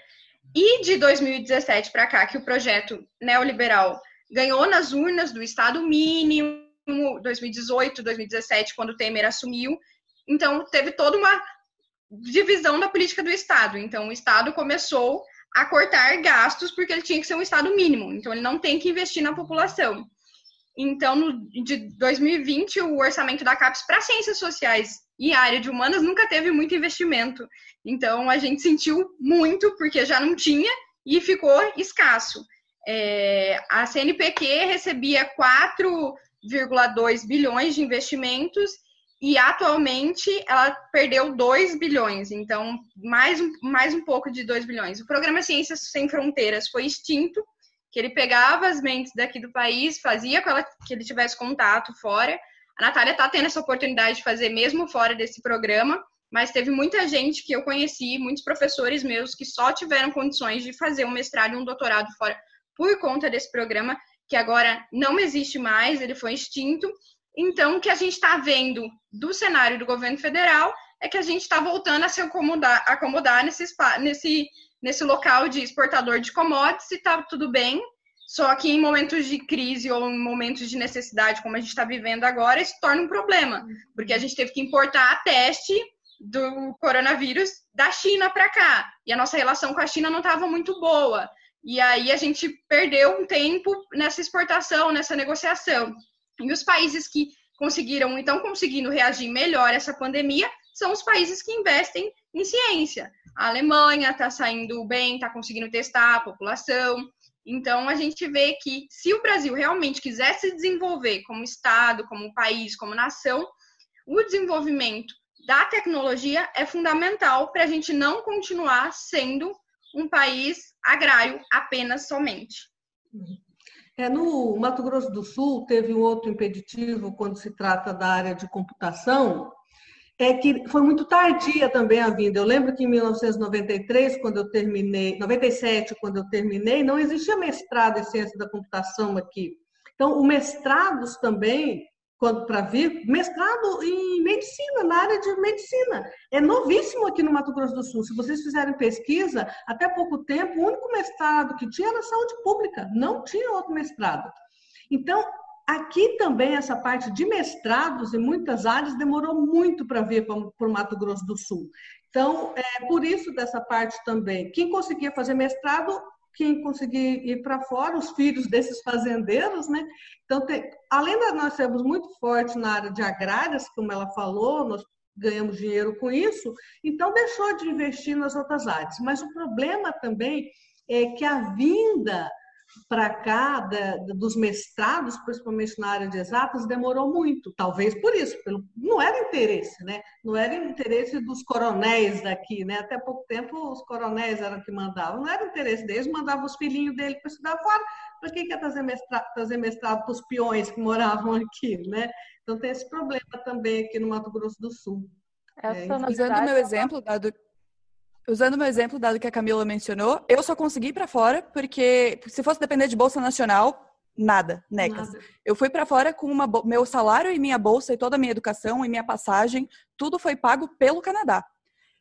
E de 2017 para cá, que o projeto neoliberal ganhou nas urnas do Estado mínimo, 2018, 2017, quando o Temer assumiu. Então, teve toda uma divisão da política do Estado. Então, o Estado começou a cortar gastos porque ele tinha que ser um Estado mínimo. Então, ele não tem que investir na população. Então, no, de 2020, o orçamento da CAPES para ciências sociais e área de humanas nunca teve muito investimento. Então, a gente sentiu muito porque já não tinha e ficou escasso. É, a CNPq recebia 4,2 bilhões de investimentos e atualmente ela perdeu 2 bilhões, então mais um, mais um pouco de 2 bilhões. O programa Ciências Sem Fronteiras foi extinto, que ele pegava as mentes daqui do país, fazia com ela, que ele tivesse contato fora. A Natália está tendo essa oportunidade de fazer mesmo fora desse programa, mas teve muita gente que eu conheci, muitos professores meus, que só tiveram condições de fazer um mestrado e um doutorado fora por conta desse programa, que agora não existe mais, ele foi extinto. Então, o que a gente está vendo do cenário do governo federal é que a gente está voltando a se acomodar, acomodar nesse, nesse, nesse local de exportador de commodities e está tudo bem. Só que em momentos de crise ou em momentos de necessidade, como a gente está vivendo agora, isso torna um problema, porque a gente teve que importar teste do coronavírus da China para cá e a nossa relação com a China não estava muito boa. E aí a gente perdeu um tempo nessa exportação, nessa negociação. E os países que conseguiram, então, conseguindo reagir melhor a essa pandemia, são os países que investem em ciência. A Alemanha está saindo bem, está conseguindo testar a população. Então, a gente vê que se o Brasil realmente quiser se desenvolver como Estado, como país, como nação, o desenvolvimento da tecnologia é fundamental para a gente não continuar sendo um país agrário apenas somente. É, no Mato Grosso do Sul, teve um outro impeditivo quando se trata da área de computação, é que foi muito tardia também a vinda. Eu lembro que em 1993, quando eu terminei, 97, quando eu terminei, não existia mestrado em ciência da computação aqui. Então, o mestrados também quando para vir, mestrado em medicina, na área de medicina. É novíssimo aqui no Mato Grosso do Sul. Se vocês fizerem pesquisa, até pouco tempo, o único mestrado que tinha era saúde pública, não tinha outro mestrado. Então, aqui também essa parte de mestrados em muitas áreas demorou muito para vir para o Mato Grosso do Sul. Então, é por isso dessa parte também. Quem conseguia fazer mestrado quem conseguir ir para fora, os filhos desses fazendeiros, né? Então, tem, além de nós sermos muito fortes na área de agrárias, como ela falou, nós ganhamos dinheiro com isso, então deixou de investir nas outras áreas. Mas o problema também é que a vinda para cá da, dos mestrados, principalmente na área de exatas, demorou muito. Talvez por isso, pelo, não era interesse, né? Não era interesse dos coronéis daqui, né? Até pouco tempo os coronéis eram que mandavam, não era interesse deles, mandavam os filhinhos dele para estudar fora. Para que quer trazer mestrado, trazer mestrado para os peões que moravam aqui, né? Então tem esse problema também aqui no Mato Grosso do Sul. Essa, é, usando o meu exemplo, dado Usando o meu exemplo, dado que a Camila mencionou, eu só consegui ir para fora porque se fosse depender de bolsa nacional, nada, necas. Nada. Eu fui para fora com uma, meu salário e minha bolsa e toda a minha educação e minha passagem, tudo foi pago pelo Canadá.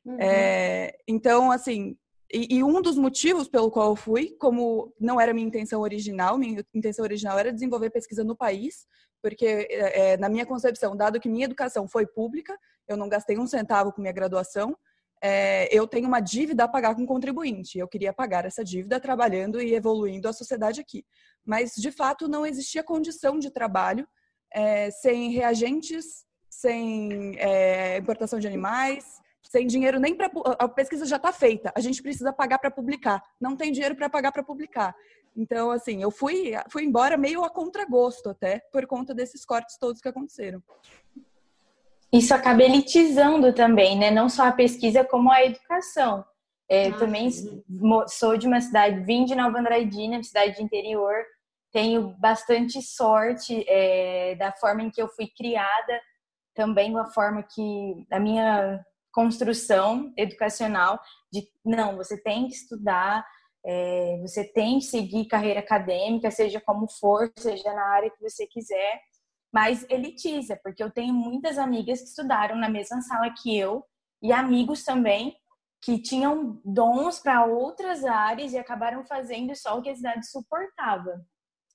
Uhum. É, então, assim, e, e, um dos motivos pelo qual eu fui, como não era minha intenção original, minha intenção original era desenvolver pesquisa no país, porque é, é na minha concepção, dado que minha educação foi pública, eu não gastei um centavo com minha graduação, é, eu tenho uma dívida a pagar com o contribuinte. Eu queria pagar essa dívida trabalhando e evoluindo a sociedade aqui. Mas, de fato, não existia condição de trabalho é, sem reagentes, sem é, importação de animais, sem dinheiro nem para. A pesquisa já está feita, a gente precisa pagar para publicar. Não tem dinheiro para pagar para publicar. Então, assim, eu fui, fui embora meio a contragosto até, por conta desses cortes todos que aconteceram isso acaba elitizando também, né? Não só a pesquisa, como a educação. É, ah, também sim. sou de uma cidade, vim de Nova Andradina, cidade de interior, tenho bastante sorte é, da forma em que eu fui criada, também com a forma que a minha construção educacional de não, você tem que estudar, É, você tem que seguir carreira acadêmica, seja como for, seja na área que você quiser, mas elitiza, porque eu tenho muitas amigas que estudaram na mesma sala que eu e amigos também que tinham dons para outras áreas e acabaram fazendo só o que a cidade suportava.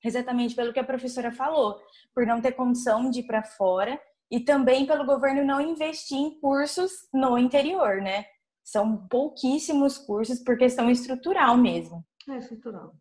Exatamente pelo que a professora falou, por não ter condição de ir para fora e também pelo governo não investir em cursos no interior, né? São pouquíssimos cursos por questão estrutural mesmo. É estrutural.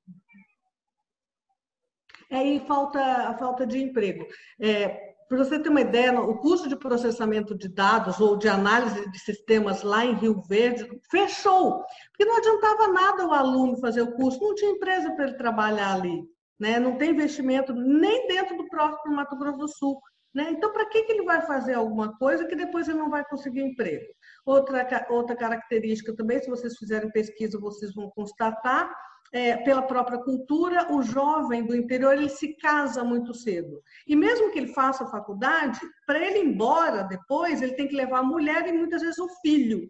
É, e falta a falta de emprego. É, para você ter uma ideia, o curso de processamento de dados ou de análise de sistemas lá em Rio Verde fechou, porque não adiantava nada o aluno fazer o curso, não tinha empresa para ele trabalhar ali, né? não tem investimento nem dentro do próprio Mato Grosso do Sul. Né? Então, para que, que ele vai fazer alguma coisa que depois ele não vai conseguir emprego? Outra, outra característica também, se vocês fizerem pesquisa, vocês vão constatar, é, pela própria cultura, o jovem do interior ele se casa muito cedo. E mesmo que ele faça faculdade, para ele ir embora depois, ele tem que levar a mulher e muitas vezes o filho.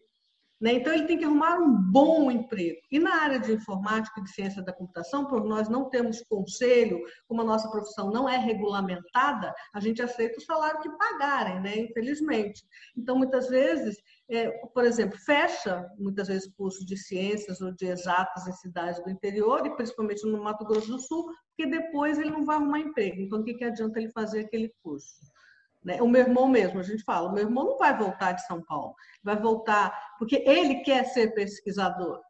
Né? Então, ele tem que arrumar um bom emprego. E na área de informática e de ciência da computação, por nós não temos conselho, como a nossa profissão não é regulamentada, a gente aceita o salário que pagarem, né? infelizmente. Então, muitas vezes, é, por exemplo, fecha muitas vezes cursos de ciências ou de exatas em cidades do interior, e principalmente no Mato Grosso do Sul, porque depois ele não vai arrumar emprego. Então, o que, que adianta ele fazer aquele curso? Né? O meu irmão mesmo, a gente fala, o meu irmão não vai voltar de São Paulo, vai voltar porque ele quer ser pesquisador.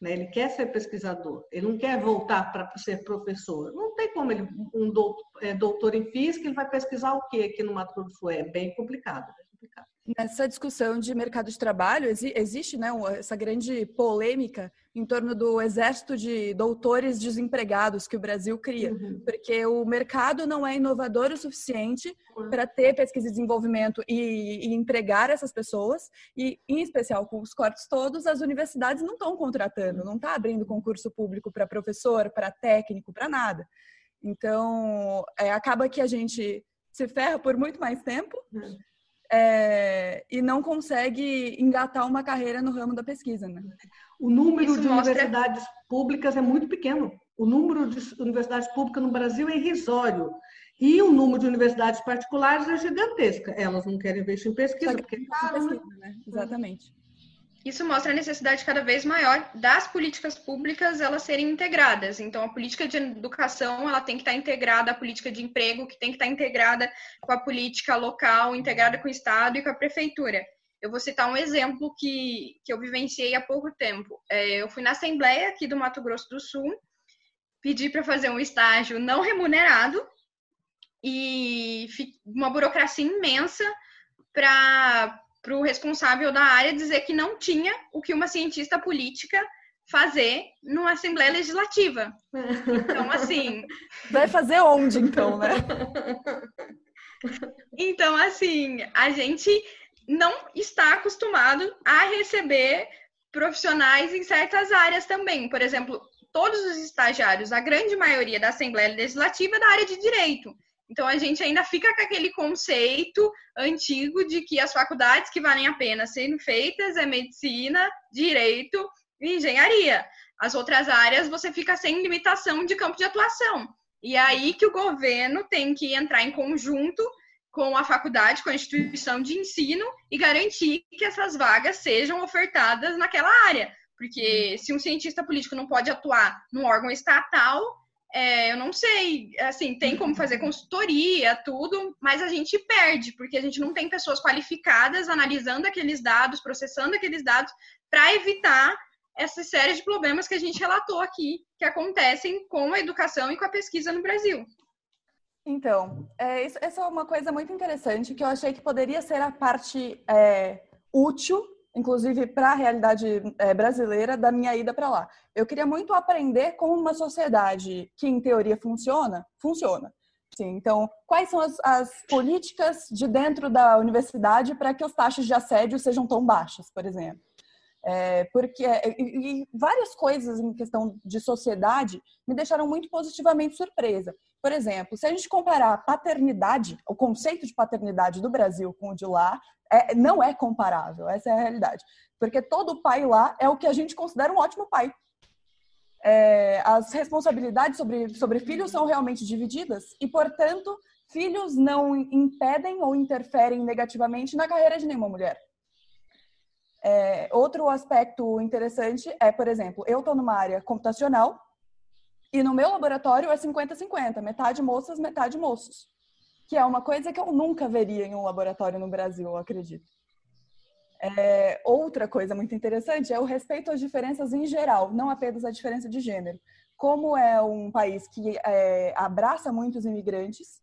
Né? Ele quer ser pesquisador, ele não quer voltar para ser professor. Não tem como ele, um doutor, é, doutor em física, ele vai pesquisar o quê aqui no Mato Grosso do Sul? É bem complicado. É complicado. Nessa discussão de mercado de trabalho, existe né, essa grande polêmica em torno do exército de doutores desempregados que o Brasil cria, uhum. porque o mercado não é inovador o suficiente uhum. para ter pesquisa e desenvolvimento e, e, empregar essas pessoas, e em especial com os cortes todos, as universidades não estão contratando, não está abrindo concurso público para professor, para técnico, para nada. Então, é, acaba que a gente se ferra por muito mais tempo. Uhum é, e não consegue engatar uma carreira no ramo da pesquisa. Né? O número Isso de mostra... universidades públicas é muito pequeno. O número de universidades públicas no Brasil é irrisório. E o número de universidades particulares é gigantesca. Elas não querem investir em pesquisa, porque é caro, né? né? Exatamente. Isso mostra a necessidade cada vez maior das políticas públicas elas serem integradas. Então, a política de educação ela tem que estar integrada à política de emprego, que tem que estar integrada com a política local, integrada com o Estado e com a prefeitura. Eu vou citar um exemplo que, que eu vivenciei há pouco tempo. É, eu fui na Assembleia aqui do Mato Grosso do Sul, pedi para fazer um estágio não remunerado e uma burocracia imensa para para o responsável da área dizer que não tinha o que uma cientista política fazer numa Assembleia Legislativa. Então, assim. Vai fazer onde, então, né? Então, assim, a gente não está acostumado a receber profissionais em certas áreas também. Por exemplo, todos os estagiários, a grande maioria da Assembleia Legislativa é da área de direito. Então a gente ainda fica com aquele conceito antigo de que as faculdades que valem a pena serem feitas é medicina, direito e engenharia. As outras áreas você fica sem limitação de campo de atuação. E é aí que o governo tem que entrar em conjunto com a faculdade, com a instituição de ensino e garantir que essas vagas sejam ofertadas naquela área. Porque se um cientista político não pode atuar num órgão estatal, é, eu não sei, assim, tem como fazer consultoria, tudo, mas a gente perde, porque a gente não tem pessoas qualificadas analisando aqueles dados, processando aqueles dados, para evitar essa série de problemas que a gente relatou aqui, que acontecem com a educação e com a pesquisa no Brasil. Então, é, isso, essa é uma coisa muito interessante que eu achei que poderia ser a parte é, útil inclusive para a realidade é, brasileira da minha ida para lá. Eu queria muito aprender como uma sociedade que em teoria funciona, funciona. Sim, então, quais são as, as políticas de dentro da universidade para que as taxas de assédio sejam tão baixas, por exemplo? É, porque e, e várias coisas em questão de sociedade me deixaram muito positivamente surpresa. Por exemplo, se a gente comparar a paternidade, o conceito de paternidade do Brasil com o de lá, é, não é comparável, essa é a realidade. Porque todo pai lá é o que a gente considera um ótimo pai. é, as responsabilidades sobre, sobre filhos são realmente divididas e, portanto, filhos não impedem ou interferem negativamente na carreira de nenhuma mulher. É, outro aspecto interessante é, por exemplo, eu estou numa área computacional e no meu laboratório é 50-50, metade moças, metade moços. Que é uma coisa que eu nunca veria em um laboratório no Brasil, eu acredito. É, outra coisa muito interessante é o respeito às diferenças em geral, não apenas a diferença de gênero. Como é um país que é, abraça muitos imigrantes,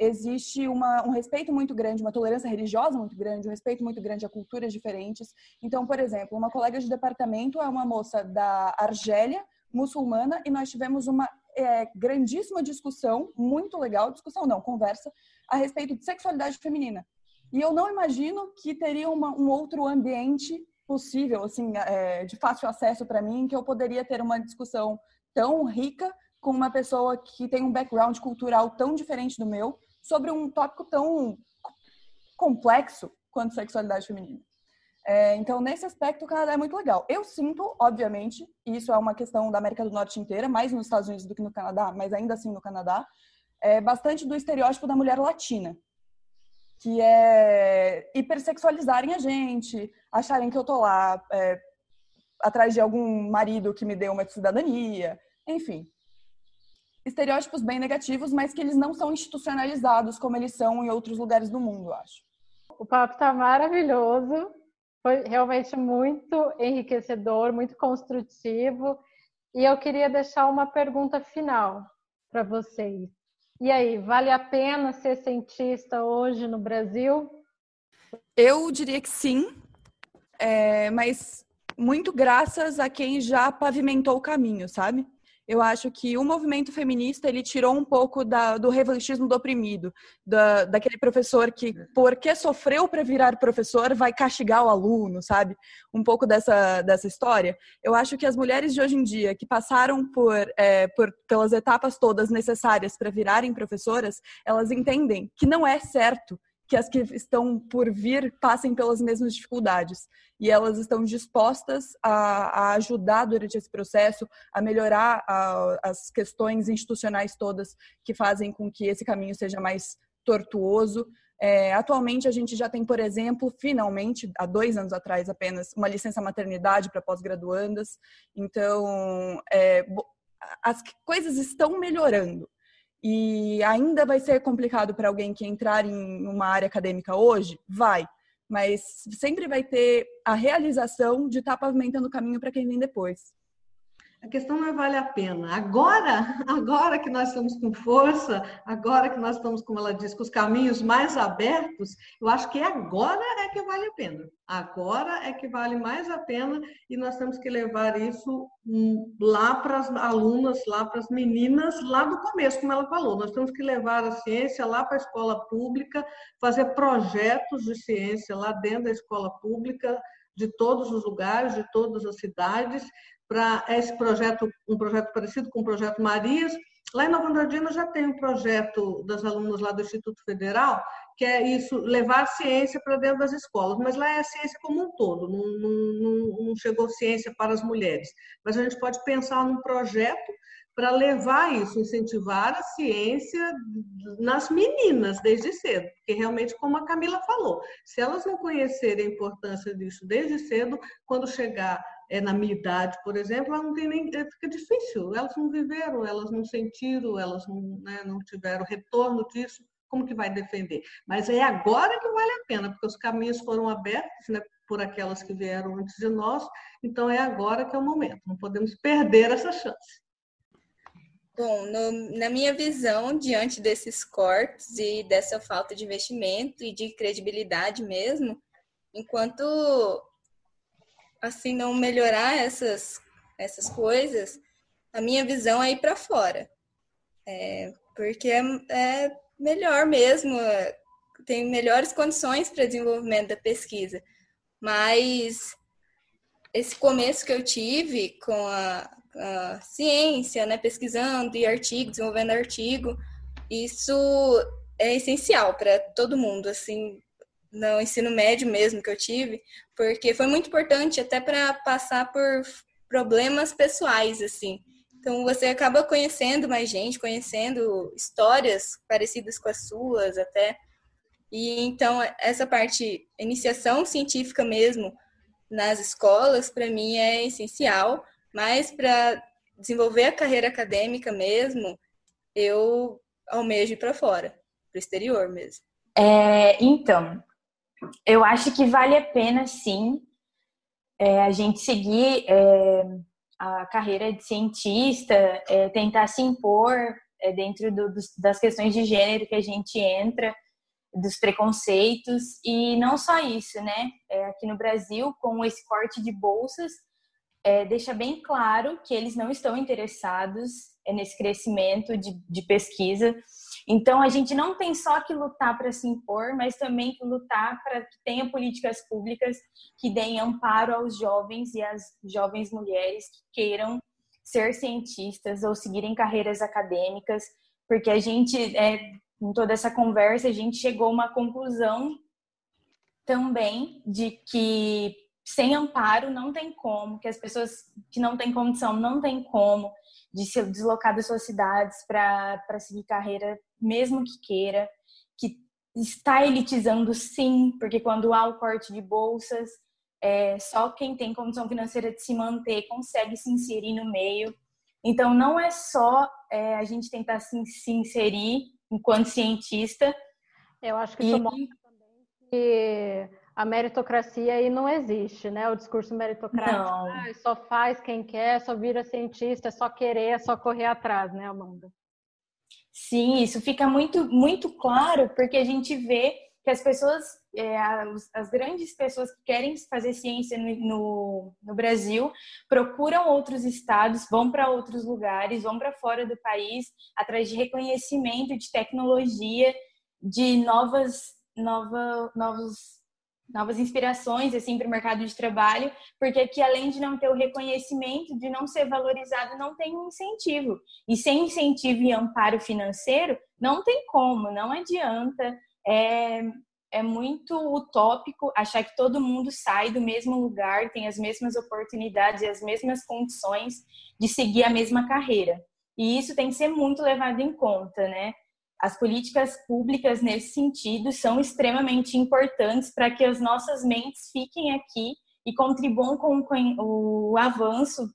existe uma, um respeito muito grande, uma tolerância religiosa muito grande, um respeito muito grande a culturas diferentes. Então, por exemplo, uma colega de departamento é uma moça da Argélia, muçulmana, e nós tivemos uma é, grandíssima discussão, muito legal, discussão não, conversa, a respeito de sexualidade feminina. E eu não imagino que teria uma, um outro ambiente possível, assim, é, de fácil acesso para mim, que eu poderia ter uma discussão tão rica com uma pessoa que tem um background cultural tão diferente do meu sobre um tópico tão complexo quanto sexualidade feminina. É, então, nesse aspecto, o Canadá é muito legal. Eu sinto, obviamente, e isso é uma questão da América do Norte inteira, mais nos Estados Unidos do que no Canadá, mas ainda assim no Canadá, é bastante do estereótipo da mulher latina que é hipersexualizarem a gente, acharem que eu tô lá é, atrás de algum marido que me deu uma cidadania, enfim. Estereótipos bem negativos, mas que eles não são institucionalizados como eles são em outros lugares do mundo, eu acho. O papo tá maravilhoso, foi realmente muito enriquecedor, muito construtivo. E eu queria deixar uma pergunta final para vocês. E aí, vale a pena ser cientista hoje no Brasil? Eu diria que sim, é, mas muito graças a quem já pavimentou o caminho, sabe? Eu acho que o movimento feminista ele tirou um pouco da, do revanchismo do oprimido, da, daquele professor que, porque sofreu para virar professor, vai castigar o aluno, sabe? Um pouco dessa, dessa história. Eu acho que as mulheres de hoje em dia, que passaram por, é, por pelas etapas todas necessárias para virarem professoras, elas entendem que não é certo que as que estão por vir passem pelas mesmas dificuldades. E elas estão dispostas a, a ajudar durante esse processo, a melhorar a, as questões institucionais todas que fazem com que esse caminho seja mais tortuoso. É, atualmente, a gente já tem, por exemplo, finalmente, há dois anos atrás apenas, uma licença maternidade para pós-graduandas. Então, é, as coisas estão melhorando. E ainda vai ser complicado para alguém que entrar em uma área acadêmica hoje? Vai. Mas sempre vai ter a realização de estar tá pavimentando o caminho para quem vem depois. A questão não é vale a pena. Agora, agora que nós estamos com força, agora que nós estamos, como ela diz, com os caminhos mais abertos, eu acho que agora é que vale a pena. Agora é que vale mais a pena e nós temos que levar isso hum, lá para as alunas, lá para as meninas, lá do começo, como ela falou. Nós temos que levar a ciência lá para a escola pública, fazer projetos de ciência lá dentro da escola pública, de todos os lugares, de todas as cidades, para esse projeto, um projeto parecido com o projeto Marias. Lá em Nova Andradina já tem um projeto das alunas lá do Instituto Federal, que é isso, levar ciência para dentro das escolas, mas lá é a ciência como um todo, não, não, não chegou ciência para as mulheres. Mas a gente pode pensar num projeto para levar isso, incentivar a ciência nas meninas desde cedo, porque realmente, como a Camila falou, se elas não conhecerem a importância disso desde cedo, quando chegar é, na minha idade, por exemplo, ela não tem nem, é, fica difícil, elas não viveram, elas não sentiram, elas não, né, não tiveram retorno disso, como que vai defender? Mas é agora que vale a pena, porque os caminhos foram abertos né, por aquelas que vieram antes de nós, então é agora que é o momento, não podemos perder essa chance. Bom, no, na minha visão, diante desses cortes e dessa falta de investimento e de credibilidade mesmo, enquanto assim não melhorar essas, essas coisas, a minha visão é ir para fora. É, porque é, é melhor mesmo, tem melhores condições para desenvolvimento da pesquisa. Mas esse começo que eu tive com a, a ciência, né, pesquisando e artigo, desenvolvendo artigo, isso é essencial para todo mundo, assim, no ensino médio mesmo que eu tive, porque foi muito importante até para passar por problemas pessoais, assim. Então você acaba conhecendo mais gente, conhecendo histórias parecidas com as suas até. E então essa parte iniciação científica mesmo nas escolas para mim é essencial, mas para desenvolver a carreira acadêmica mesmo, eu almejo ir para fora, para o exterior mesmo. É, então, eu acho que vale a pena sim é, a gente seguir é, a carreira de cientista, é, tentar se impor é, dentro do, dos, das questões de gênero que a gente entra, dos preconceitos, e não só isso, né? É, aqui no Brasil, com esse corte de bolsas, é, deixa bem claro que eles não estão interessados nesse crescimento de, de pesquisa. Então, a gente não tem só que lutar para se impor, mas também que lutar para que tenha políticas públicas que deem amparo aos jovens e às jovens mulheres que queiram ser cientistas ou seguirem carreiras acadêmicas, porque a gente, é, em toda essa conversa, a gente chegou a uma conclusão também de que sem amparo não tem como, que as pessoas que não têm condição não tem como de se deslocar das suas cidades para seguir carreira, mesmo que queira, que está elitizando sim, porque quando há o corte de bolsas, é, só quem tem condição financeira de se manter consegue se inserir no meio. Então, não é só é, a gente tentar se, se, inserir enquanto cientista. Eu acho que isso e... mostra também que a meritocracia aí não existe, né? O discurso meritocrático ah, só faz quem quer, só vira cientista, é só querer, é só correr atrás, né, Amanda? Sim, isso fica muito, muito claro porque a gente vê que as pessoas, é, as, as, grandes pessoas que querem fazer ciência no, no, no Brasil, procuram outros estados, vão para outros lugares, vão para fora do país, atrás de reconhecimento, de tecnologia, de novas, nova, novos novas inspirações assim para o mercado de trabalho, porque aqui além de não ter o reconhecimento, de não ser valorizado, não tem um incentivo. E sem incentivo e amparo financeiro, não tem como, não adianta. É, é muito utópico achar que todo mundo sai do mesmo lugar, tem as mesmas oportunidades e as mesmas condições de seguir a mesma carreira. E isso tem que ser muito levado em conta, né? As políticas públicas nesse sentido são extremamente importantes para que as nossas mentes fiquem aqui e contribuam com o avanço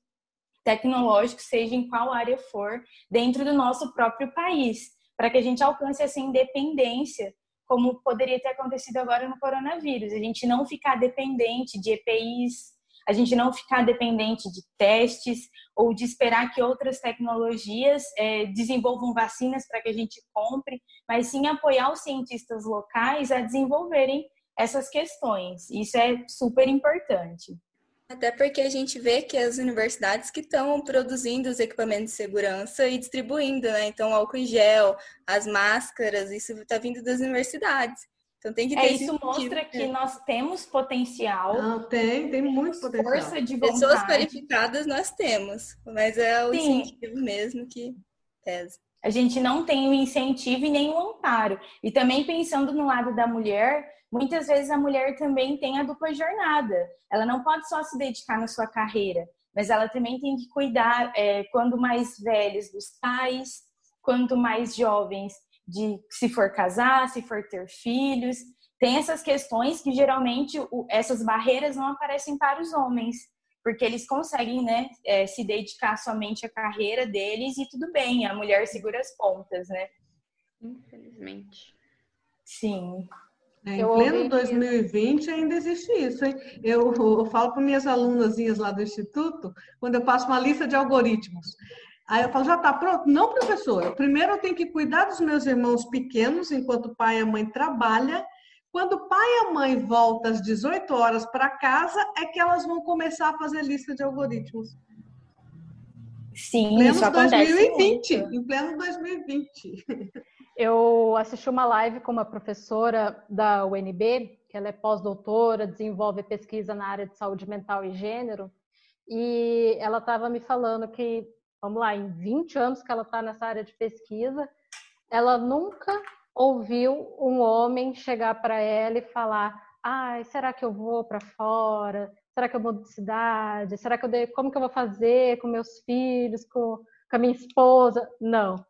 tecnológico, seja em qual área for, dentro do nosso próprio país, para que a gente alcance essa independência, como poderia ter acontecido agora no coronavírus. A gente não ficar dependente de EPIs, a gente não ficar dependente de testes ou de esperar que outras tecnologias é, desenvolvam vacinas para que a gente compre, mas sim apoiar os cientistas locais a desenvolverem essas questões. Isso é super importante. Até porque a gente vê que as universidades que estão produzindo os equipamentos de segurança e distribuindo, né? Então, álcool em gel, as máscaras, isso está vindo das universidades. Então tem que é, ter. É, isso mostra que nós temos potencial. Não, tem, tem muito potencial. Força de vontade. Pessoas qualificadas nós temos, mas é o Sim. incentivo mesmo que pesa. A gente não tem o incentivo e nem o amparo. E também pensando no lado da mulher, muitas vezes a mulher também tem a dupla jornada. Ela não pode só se dedicar na sua carreira, mas ela também tem que cuidar, é, quando mais velhos, dos pais, quanto mais jovens, de se for casar, se for ter filhos. Tem essas questões que geralmente essas barreiras não aparecem para os homens, porque eles conseguem né, é, se dedicar somente à carreira deles e tudo bem, a mulher segura as pontas, né? Infelizmente. Sim. É, em pleno 2020 ainda existe isso, hein? Eu, eu falo para minhas alunas lá do Instituto, quando eu passo uma lista de algoritmos. Aí eu falo, já está pronto? Não, professora. Primeiro eu tenho que cuidar dos meus irmãos pequenos, enquanto o pai e a mãe trabalham. Quando o pai e a mãe voltam às 18 horas para casa, é que elas vão começar a fazer lista de algoritmos. Sim, em pleno 2020. Muito. Em pleno 2020. Eu assisti uma live com uma professora da UNB, que ela é pós-doutora, desenvolve pesquisa na área de saúde mental e gênero, e ela estava me falando que vamos lá, em 20 anos que ela está nessa área de pesquisa, ela nunca ouviu um homem chegar para ela e falar: ai, será que eu vou para fora? Será que eu mudo de cidade? Será que eu como que eu vou fazer com meus filhos, com, com a minha esposa. Não.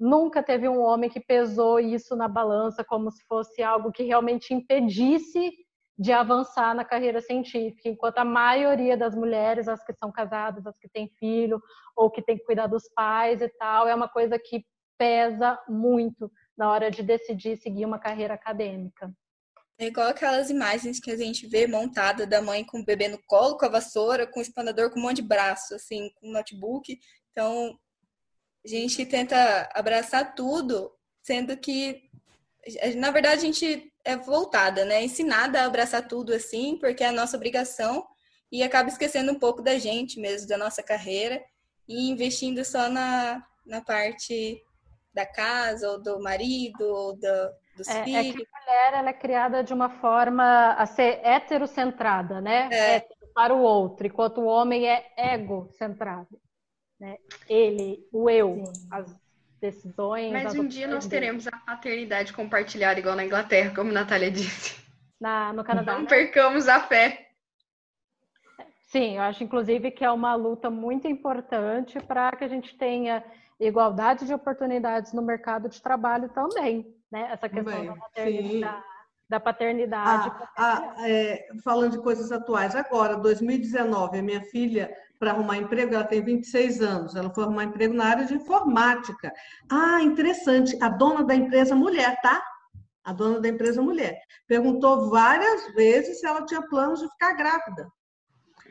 Nunca teve um homem que pesou isso na balança como se fosse algo que realmente impedisse de avançar na carreira científica, enquanto a maioria das mulheres, as que são casadas, as que têm filho ou que têm que cuidar dos pais e tal, é uma coisa que pesa muito na hora de decidir seguir uma carreira acadêmica. É igual aquelas imagens que a gente vê montada da mãe com o bebê no colo, com a vassoura, com o expandador, com um monte de braço, assim, com o notebook. Então, a gente tenta abraçar tudo, sendo que, na verdade, a gente é voltada, né? Ensinada a abraçar tudo assim, porque é a nossa obrigação, e acaba esquecendo um pouco da gente mesmo, da nossa carreira, e investindo só na, na parte da casa, ou do marido, ou do, dos é, filhos. É que a mulher ela é criada de uma forma a ser heterocentrada, né? É. para o outro, enquanto o homem é egocentrado. Né? Ele, o eu, Sim. as decisões. Mas um dia nós teremos a paternidade compartilhada, igual na Inglaterra, como a Natália disse. Na, no Canadá. Não né? percamos a fé. Sim, eu acho inclusive que é uma luta muito importante para que a gente tenha igualdade de oportunidades no mercado de trabalho também, né? Essa questão Bem, da maternidade, da paternidade. Ah, ah, é, falando de coisas atuais, agora, 2019, a minha filha, para arrumar emprego, ela tem 26 anos, ela foi arrumar emprego na área de informática. Ah, interessante, a dona da empresa mulher, tá? A dona da empresa mulher. Perguntou várias vezes se ela tinha planos de ficar grávida.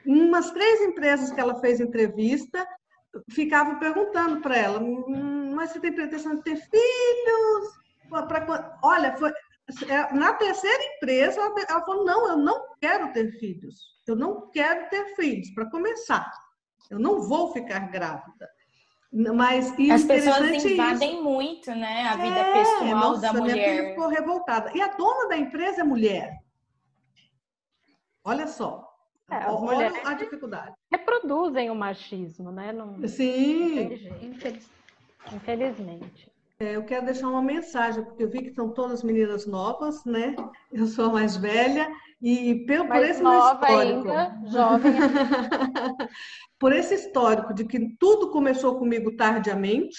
Em umas três empresas que ela fez entrevista, ficava perguntando para ela, hum, mas você tem pretensão de ter filhos? Pra, olha, foi, é, na terceira empresa, ela falou, não, eu não quero ter filhos. Eu não quero ter filhos, para começar. Eu não vou ficar grávida. Mas As pessoas invadem isso. muito, né, a vida é, pessoal nossa, da mulher. Minha filha ficou revoltada. E a dona da empresa é mulher. Olha só. É, as mulheres a dificuldade. reproduzem o machismo, né? Não, Sim. Infelizmente. É, eu quero deixar uma mensagem, porque eu vi que são todas meninas novas, né? Eu sou a mais velha e pelo, por esse nova histórico, ainda, jovem. por esse histórico de que tudo começou comigo tardiamente,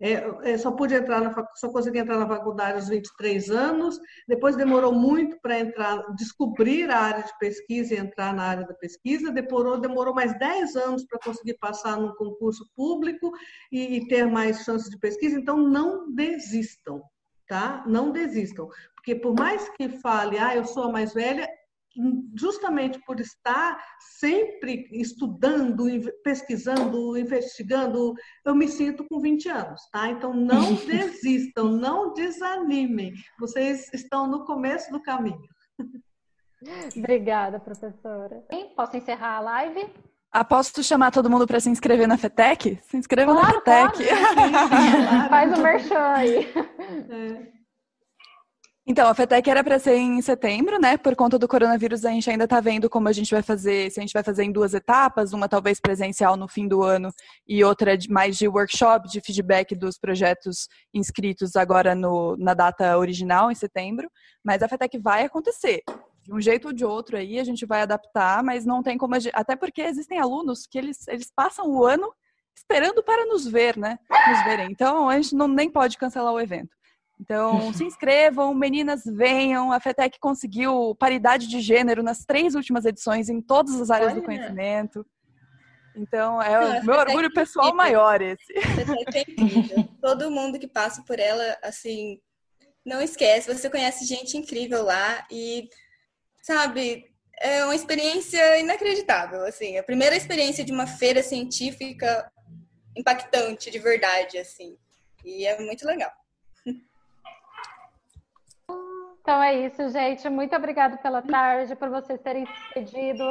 é, só pude entrar na só consegui entrar na faculdade aos 23 anos. Depois demorou muito para entrar, descobrir a área de pesquisa e entrar na área da pesquisa. Demorou, demorou mais 10 anos para conseguir passar num concurso público e, e ter mais chances de pesquisa. Então, não desistam, tá? Não desistam. Porque por mais que fale, ah, eu sou a mais velha, justamente por estar sempre estudando, pesquisando, investigando, eu me sinto com 20 anos, tá? Então não desistam, não desanimem. Vocês estão no começo do caminho. Obrigada, professora. Posso encerrar a live? Aposto chamar todo mundo para se inscrever na FETEC? Se inscreva claro, na FETEC. Claro. Faz o merchan aí. É. Então, a FETEC era para ser em setembro, né? Por conta do coronavírus, a gente ainda está vendo como a gente vai fazer, se a gente vai fazer em duas etapas, uma talvez presencial no fim do ano e outra mais de workshop, de feedback dos projetos inscritos agora no, na data original, em setembro. Mas a FETEC vai acontecer. De um jeito ou de outro aí, a gente vai adaptar, mas não tem como. Gente, até porque existem alunos que eles, eles passam o ano esperando para nos ver, né? Nos verem. Então, a gente não, nem pode cancelar o evento. Então, se inscrevam, meninas venham. A FETEC conseguiu paridade de gênero nas três últimas edições em todas as áreas Olha. do conhecimento. Então, é Não, o meu orgulho é pessoal maior esse. É Todo mundo que passa por ela, assim, não esquece. Você conhece gente incrível lá e, sabe, é uma experiência inacreditável, assim. A primeira experiência de uma feira científica impactante, de verdade, assim. E é muito legal. Então é isso, gente. Muito obrigada pela tarde, por vocês terem cedido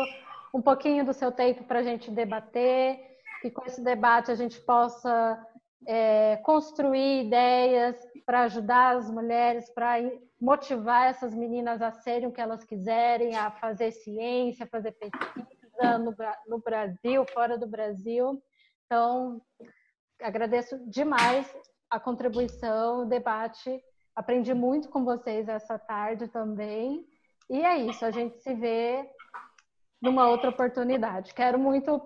um pouquinho do seu tempo para a gente debater e com esse debate a gente possa é, construir ideias para ajudar as mulheres, para motivar essas meninas a serem o que elas quiserem, a fazer ciência, a fazer pesquisa no, no Brasil, fora do Brasil. Então, agradeço demais a contribuição, o debate Aprendi muito com vocês essa tarde também. E é isso, a gente se vê numa outra oportunidade. Quero muito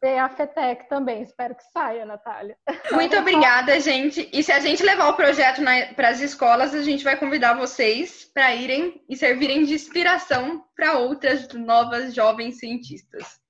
ver a FETEC também. Espero que saia, Natália. Muito obrigada, gente. E se a gente levar o projeto para as escolas, a gente vai convidar vocês para irem e servirem de inspiração para outras novas jovens cientistas.